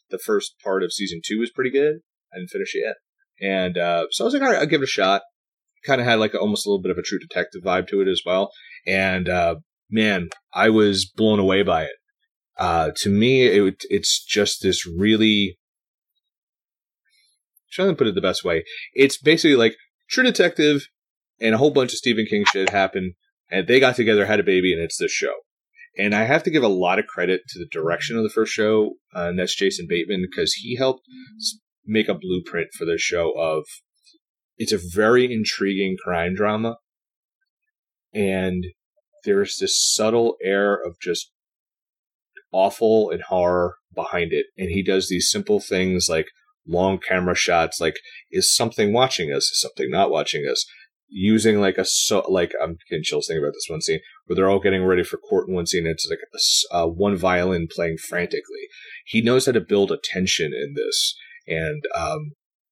The first part of season two was pretty good. I didn't finish it yet, and uh, so I was like, all right, I'll give it a shot. Kind of had like a, almost a little bit of a True Detective vibe to it as well, and uh, man, I was blown away by it. Uh, to me, it, it's just this really. Trying to put it the best way, it's basically like True Detective and a whole bunch of Stephen King shit happened, and they got together, had a baby, and it's this show. And I have to give a lot of credit to the direction of the first show, uh, and that's Jason Bateman because he helped make a blueprint for the show. Of it's a very intriguing crime drama, and there's this subtle air of just awful and horror behind it. And he does these simple things like long camera shots, like is something watching us, is something not watching us. Using like a so like I'm getting chills thinking about this one scene where they're all getting ready for court in one scene. It's like a uh, one violin playing frantically. He knows how to build a tension in this, and um,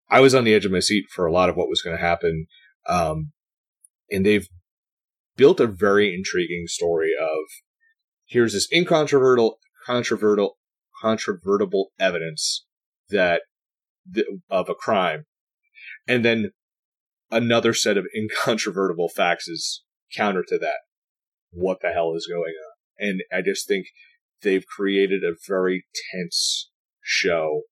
I was on the edge of my seat for a lot of what was going to happen. Um, and they've built a very intriguing story of here's this incontrovertible, controversial, controvertible evidence that th- of a crime, and then another set of incontrovertible facts is counter to that. What the hell is going on? And I just think they've created a very tense show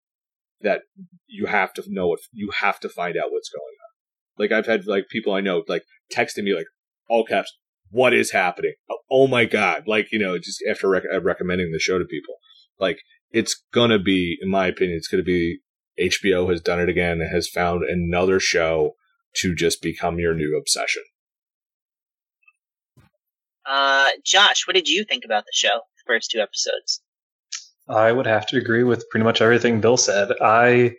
that you have to know if you have to find out what's going on. Like I've had like people I know like texting me like all caps, what is happening? Oh, oh my god! Like you know, just after rec- uh, recommending the show to people, like it's gonna be, in my opinion, it's gonna be HBO has done it again. and Has found another show to just become your new obsession. Uh, Josh, what did you think about the show? The first two episodes. I would have to agree with pretty much everything Bill said. I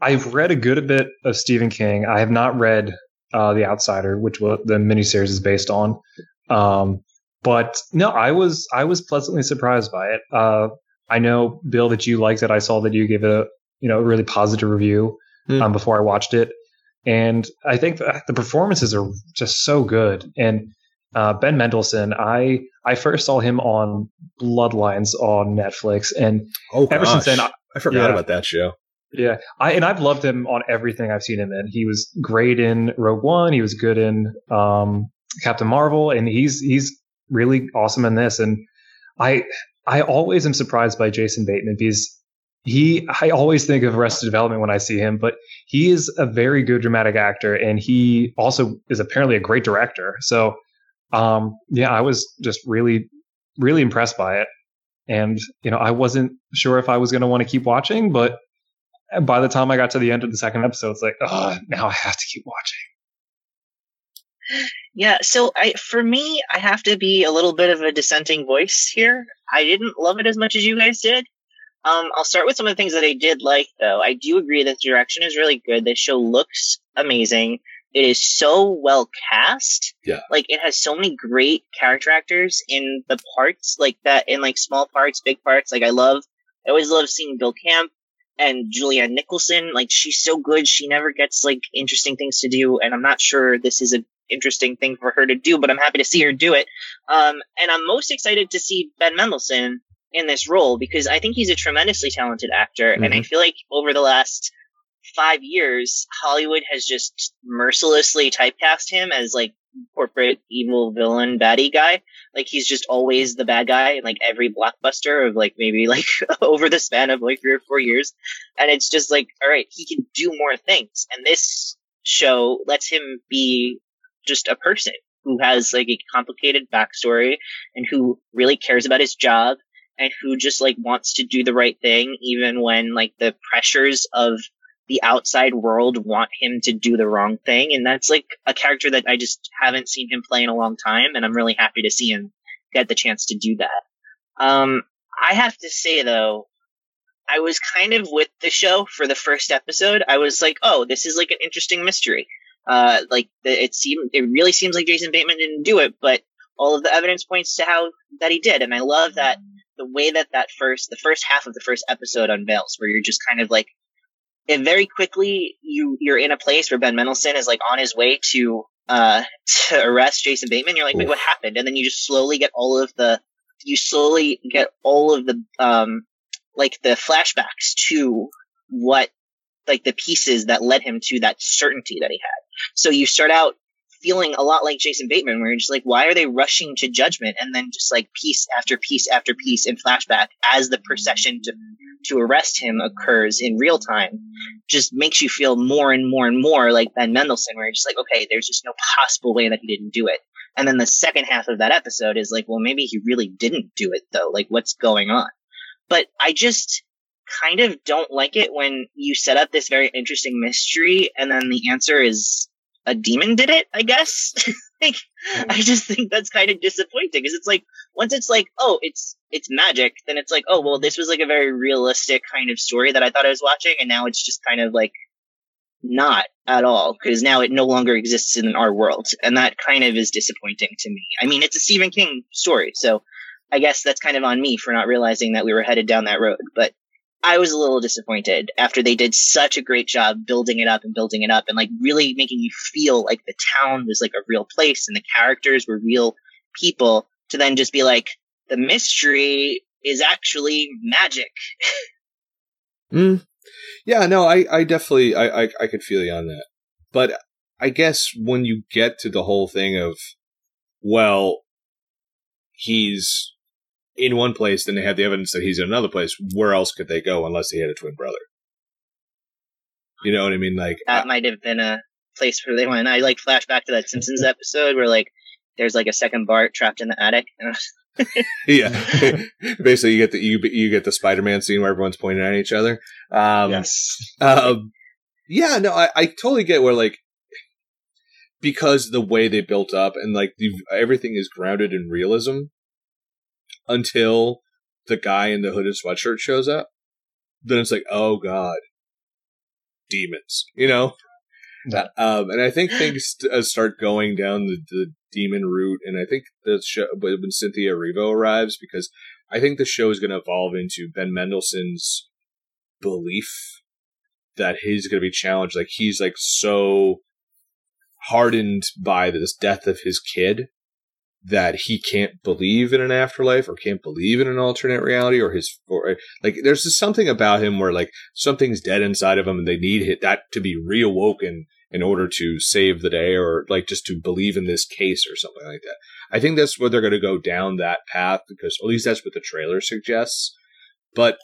I've read a good bit of Stephen King. I have not read uh, The Outsider, which what the miniseries is based on. Um, but no, I was I was pleasantly surprised by it. Uh, I know Bill that you liked it. I saw that you gave it a you know a really positive review Hmm. um, before I watched it, and I think that the performances are just so good. And uh, Ben Mendelsohn, I I first saw him on Bloodlines on Netflix, and Oh, ever since then, I, I forgot yeah. about that show. Yeah, I and I've loved him on everything I've seen him in. He was great in Rogue One. He was good in um, Captain Marvel, and he's he's really awesome in this. And I I always am surprised by Jason Bateman because he I always think of Arrested Development when I see him, but he is a very good dramatic actor, and he also is apparently a great director. So um, yeah, I was just really really impressed by it. and you know I wasn't sure if I was going to want to keep watching, but by the time I got to the end of the second episode, it's like, oh, now I have to keep watching. Yeah, so I for me, I have to be a little bit of a dissenting voice here. I didn't love it as much as you guys did. Um, I'll start with some of the things that I did like, though. I do agree that the direction is really good. The show looks amazing. It is so well cast. Yeah. Like it has so many great character actors in the parts, like that, in like small parts, big parts. Like I love, I always love seeing Bill Camp and Julianne Nicholson. Like she's so good. She never gets like interesting things to do, and I'm not sure this is an interesting thing for her to do, but I'm happy to see her do it. Um, and I'm most excited to see Ben Mendelsohn in this role because I think he's a tremendously talented actor, mm-hmm. and I feel like over the last five years, Hollywood has just mercilessly typecast him as like corporate evil villain baddie guy. Like he's just always the bad guy in like every blockbuster of like maybe like over the span of like three or four years. And it's just like, all right, he can do more things. And this show lets him be just a person who has like a complicated backstory and who really cares about his job and who just like wants to do the right thing even when like the pressures of the outside world want him to do the wrong thing and that's like a character that I just haven't seen him play in a long time and I'm really happy to see him get the chance to do that. Um I have to say though I was kind of with the show for the first episode. I was like, "Oh, this is like an interesting mystery." Uh, like it seemed, it really seems like Jason Bateman didn't do it, but all of the evidence points to how that he did, and I love that the way that that first, the first half of the first episode unveils, where you're just kind of like, and very quickly you you're in a place where Ben Mendelsohn is like on his way to uh to arrest Jason Bateman. You're like, wait, what happened? And then you just slowly get all of the, you slowly get all of the um like the flashbacks to what like the pieces that led him to that certainty that he had. So you start out feeling a lot like Jason Bateman, where you're just like, why are they rushing to judgment? And then just like piece after piece after piece in flashback as the procession to, to arrest him occurs in real time, just makes you feel more and more and more like Ben Mendelsohn, where you're just like, okay, there's just no possible way that he didn't do it. And then the second half of that episode is like, well, maybe he really didn't do it though. Like, what's going on? But I just, kind of don't like it when you set up this very interesting mystery and then the answer is a demon did it, I guess. like, hmm. I just think that's kind of disappointing because it's like once it's like, oh, it's it's magic, then it's like, oh, well, this was like a very realistic kind of story that I thought I was watching, and now it's just kind of like not at all because now it no longer exists in our world, and that kind of is disappointing to me. I mean, it's a Stephen King story, so I guess that's kind of on me for not realizing that we were headed down that road, but I was a little disappointed after they did such a great job building it up and building it up and like really making you feel like the town was like a real place and the characters were real people to then just be like the mystery is actually magic. mm. Yeah, no, I, I definitely I, I I could feel you on that. But I guess when you get to the whole thing of well he's in one place, then they have the evidence that he's in another place. Where else could they go unless he had a twin brother? You know what I mean? Like that might have been a place where they went. I like flash back to that Simpsons episode where like there's like a second Bart trapped in the attic. yeah, basically you get the you, you get the Spider-Man scene where everyone's pointing at each other. Um, yes. Um, yeah, no, I, I totally get where like because the way they built up and like the, everything is grounded in realism until the guy in the hooded sweatshirt shows up. Then it's like, oh god, demons, you know. Yeah. Um, and I think things uh, start going down the, the demon route, and I think the show when Cynthia Erivo arrives, because I think the show is going to evolve into Ben Mendelsohn's belief that he's going to be challenged. Like he's like so hardened by this death of his kid that he can't believe in an afterlife or can't believe in an alternate reality or his or like there's just something about him where like something's dead inside of him and they need that to be reawoken in order to save the day or like just to believe in this case or something like that. I think that's where they're going to go down that path because at least that's what the trailer suggests. But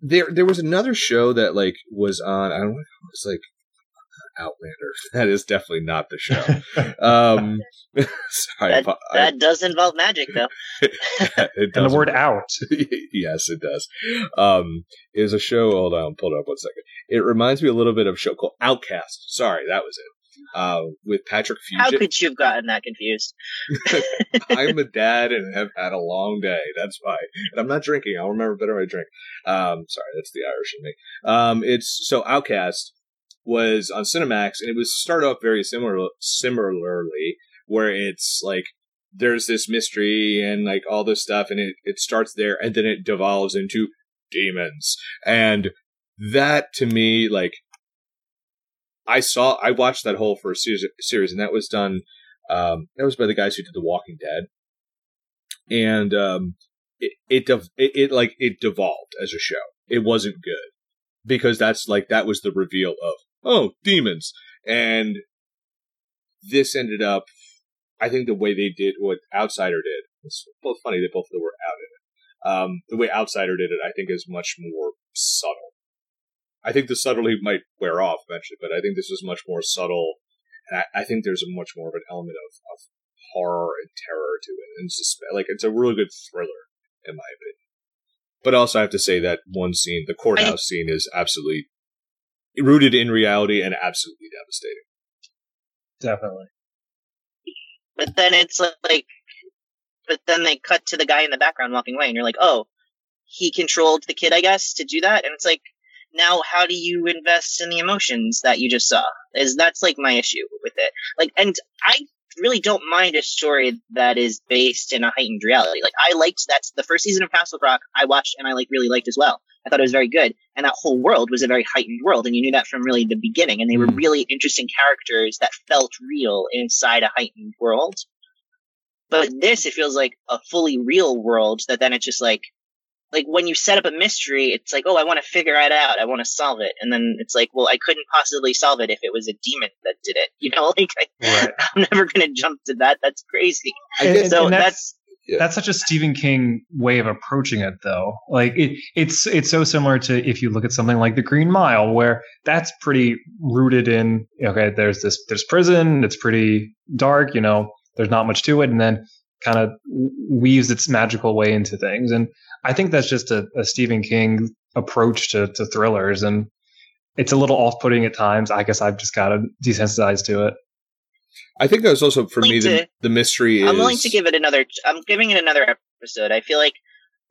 there there was another show that like was on I don't know it was like Outlander. That is definitely not the show. um, sorry, That, I- that does involve magic, though. it And does the word out. yes, it does. Um, it was a show. Hold on, pull it up one second. It reminds me a little bit of a show called Outcast. Sorry, that was it. Uh, with Patrick How Fugit. could you have gotten that confused? I'm a dad and have had a long day. That's why. And I'm not drinking. I'll remember better when I drink. Um, sorry, that's the Irish in me. Um, it's so Outcast was on Cinemax, and it was started off very similar, similarly, where it's like there's this mystery and like all this stuff, and it it starts there, and then it devolves into demons, and that to me, like. I saw, I watched that whole first series, series and that was done um, that was by the guys who did The Walking Dead, and um, it it, it it like it devolved as a show. It wasn't good because that's like that was the reveal of oh demons, and this ended up. I think the way they did what Outsider did. It's both funny that both were out in it. Um, the way Outsider did it, I think, is much more subtle. I think the subtlety might wear off eventually, but I think this is much more subtle and I, I think there's a much more of an element of, of horror and terror to it, and like it's a really good thriller in my opinion. But also, I have to say that one scene, the courthouse scene, is absolutely rooted in reality and absolutely devastating. Definitely. But then it's like, but then they cut to the guy in the background walking away, and you're like, oh, he controlled the kid, I guess, to do that. And it's like, now how do you invest in the emotions that you just saw? Is that's like my issue with it. Like, and I really don't mind a story that is based in a heightened reality. Like, I liked that's the first season of Castle Rock I watched and I like really liked as well. I thought it was very good, and that whole world was a very heightened world, and you knew that from really the beginning. And they were Mm. really interesting characters that felt real inside a heightened world. But this, it feels like a fully real world that then it's just like, like when you set up a mystery, it's like, oh, I want to figure it out. I want to solve it. And then it's like, well, I couldn't possibly solve it if it was a demon that did it. You know, like I, Right. I'm never going to jump to that. That's crazy. And- guess and- so that's, Yeah. That's such a Stephen King way of approaching it, though. Like it, it's it's so similar to if you look at something like The Green Mile, where that's pretty rooted in okay, there's this there's prison, it's pretty dark, you know, there's not much to it, and then kind of weaves its magical way into things. And I think that's just a, a Stephen King approach to, to thrillers, and it's a little off putting at times. I guess I've just got to desensitize to it. I think that was also for me the, to- the mystery. I'm willing to give it another, I'm giving it another episode. I feel like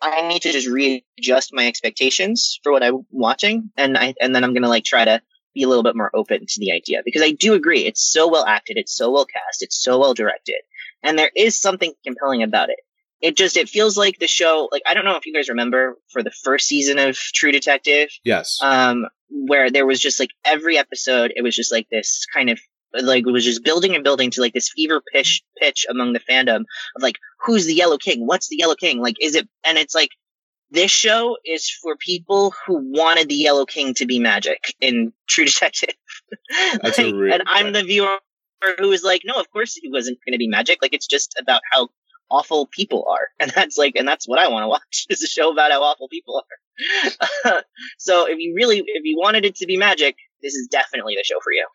I need to just readjust my expectations for what I'm watching. And I, and then I'm going to like try to be a little bit more open to the idea because I do agree. It's so well acted. It's so well cast. It's so well directed. And there is something compelling about it. It just, it feels like the show, like, I don't know if you guys remember for the first season of True Detective, yes. um, where there was just like every episode, it was just like this kind of like was just building and building to like this fever pitch pitch among the fandom of like who's the Yellow King? What's the Yellow King? Like, is it? And it's like this show is for people who wanted the Yellow King to be magic in True Detective. That's a Like, real- and I'm the viewer who was like, no, of course he wasn't going to be magic. Like, it's just about how awful people are, and that's like, and that's what I want to watch is a show about how awful people are. so if you really, if you wanted it to be magic, this is definitely the show for you.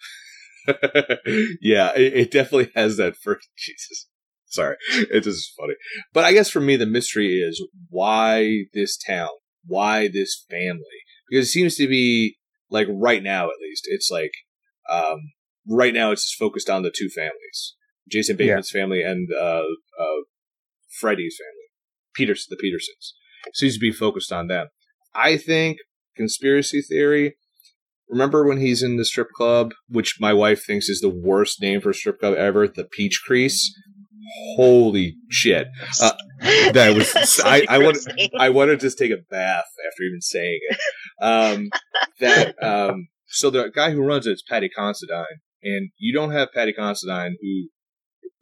yeah, it, it definitely has that first. Jesus. Sorry. It is just funny. But I guess for me, the mystery is why this town? Why this family? Because it seems to be, like, right now at least, it's like, um, right now it's focused on the two families Jason Bateman's family and, uh, uh, Freddie's family. Peters, the Petersons. Seems to be focused on them. I think, conspiracy theory, Remember when he's in the strip club, which my wife thinks is the worst name for a strip club ever, the Peach Crease? Holy shit. Uh, that was- I- I would- I want to just take a bath after even saying it. Um, that um, so the guy who runs it is Paddy Considine, and you don't have Paddy Considine, who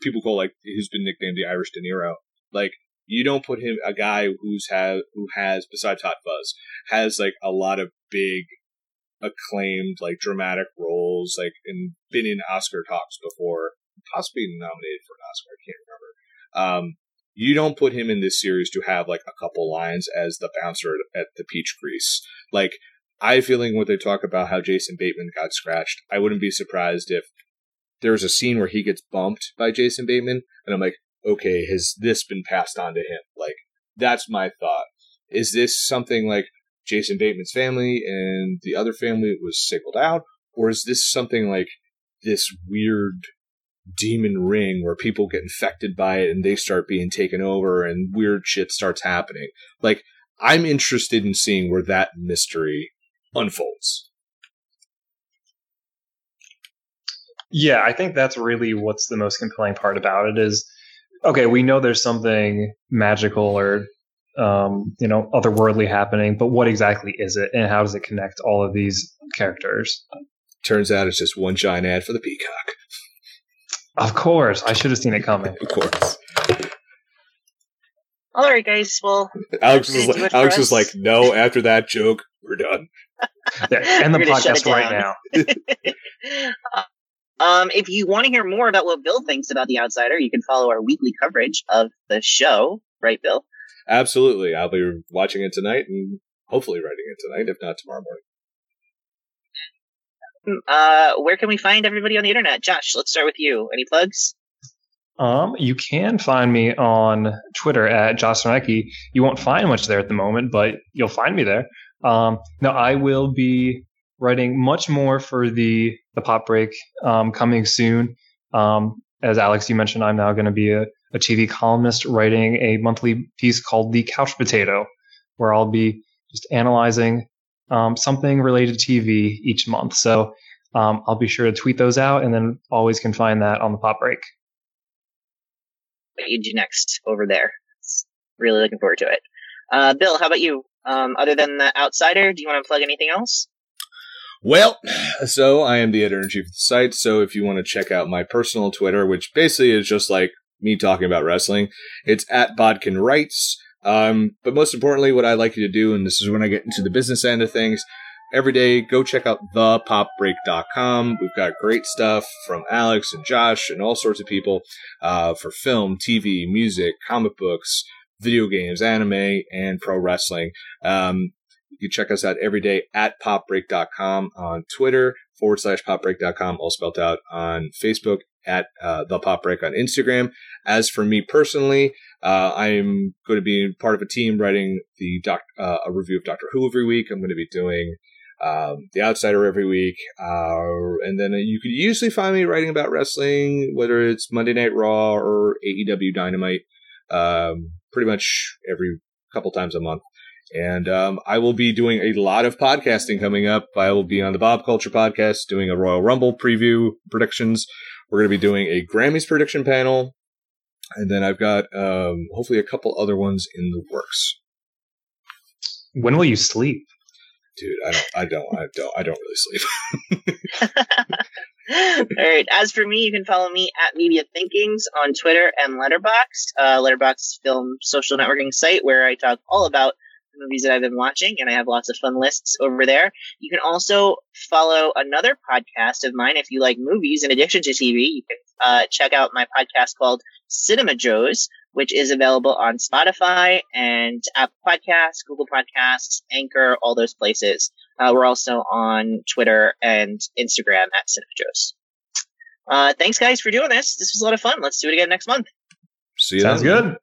people call like who's been nicknamed the Irish De Niro. Like you don't put him a guy who's have who has besides Hot Fuzz has like a lot of big acclaimed like dramatic roles, like and been in Oscar talks before, possibly nominated for an Oscar. I can't remember. Um, you don't put him in this series to have like a couple lines as the bouncer at the Peach Crease. Like I feeling when they talk about how Jason Bateman got scratched, I wouldn't be surprised if there's a scene where he gets bumped by Jason Bateman, and I'm like, okay, has this been passed on to him? Like, that's my thought. Is this something like Jason Bateman's family and the other family was singled out, or is this something like this weird demon ring where people get infected by it and they start being taken over and weird shit starts happening? Like, I'm interested in seeing where that mystery unfolds. Yeah, I think that's really what's the most compelling part about it is okay, we know there's something magical or um, you know, otherworldly happening, but what exactly is it and how does it connect all of these characters? Turns out it's just one giant ad for the peacock. Of course, I should have seen it coming. Of course. All right, guys. Well, Alex was like, Alex was like, no, after that joke, we're done. Yeah, end the We're gonna shut podcast right now. um, if you want to hear more about what Bill thinks about The Outsider, you can follow our weekly coverage of the show. Right, Bill? Absolutely. I'll be watching it tonight and hopefully writing it tonight, if not tomorrow morning. Uh, where can we find everybody on the internet? Josh, let's start with you. Any plugs? Um, you can find me on Twitter at Josh Sarnecky. You won't find much there at the moment, but you'll find me there. Um, now I will be writing much more for the the pop break um, coming soon. Um, as Alex, you mentioned, I'm now going to be a, a TV columnist writing a monthly piece called The Couch Potato, where I'll be just analyzing um, something related to TV each month. So um, I'll be sure to tweet those out, and then always can find that on the pop break. What you do next over there? Really looking forward to it. Uh, Bill, how about you? Um, other than the Outsider, do you want to plug anything else? Well, so I am the editor in chief of the site. So if you want to check out my personal Twitter, which basically is just like me talking about wrestling, it's at Bodkin Writes. Um, but most importantly, what I like you to do, and this is when I get into the business end of things, every day go check out thepopbreak.com. We've got great stuff from Alex and Josh and all sorts of people uh, for film, TV, music, comic books, video games, anime, and pro wrestling. Um, you can check us out every day at popbreak.com on Twitter, forward slash popbreak.com, all spelled out on Facebook, at uh, the pop break on Instagram. As for me personally, uh, I'm going to be part of a team writing the doc, uh, a review of Doctor Who every week. I'm going to be doing um, The Outsider every week. Uh, and then you could usually find me writing about wrestling, whether it's Monday Night Raw or AEW Dynamite, um, pretty much every couple times a month. And um, I will be doing a lot of podcasting coming up. I will be on the Bob Culture podcast doing a Royal Rumble preview predictions. We're going to be doing a Grammys prediction panel. And then I've got um, hopefully a couple other ones in the works. When will you sleep? Dude, I don't, I don't, I don't, I don't really sleep. All right. As for me, you can follow me at Media Thinkings on Twitter and Letterboxd. Uh, Letterboxd film social networking site where I talk all about the movies that I've been watching, and I have lots of fun lists over there. You can also follow another podcast of mine if you like movies in addition to TV. You can uh, check out my podcast called Cinema Joes, which is available on Spotify and Apple Podcasts, Google Podcasts, Anchor, all those places. Uh, we're also on Twitter and Instagram at Cinepajos. Uh, thanks, guys, for doing this. This was a lot of fun. Let's do it again next month. See you Sounds then. good.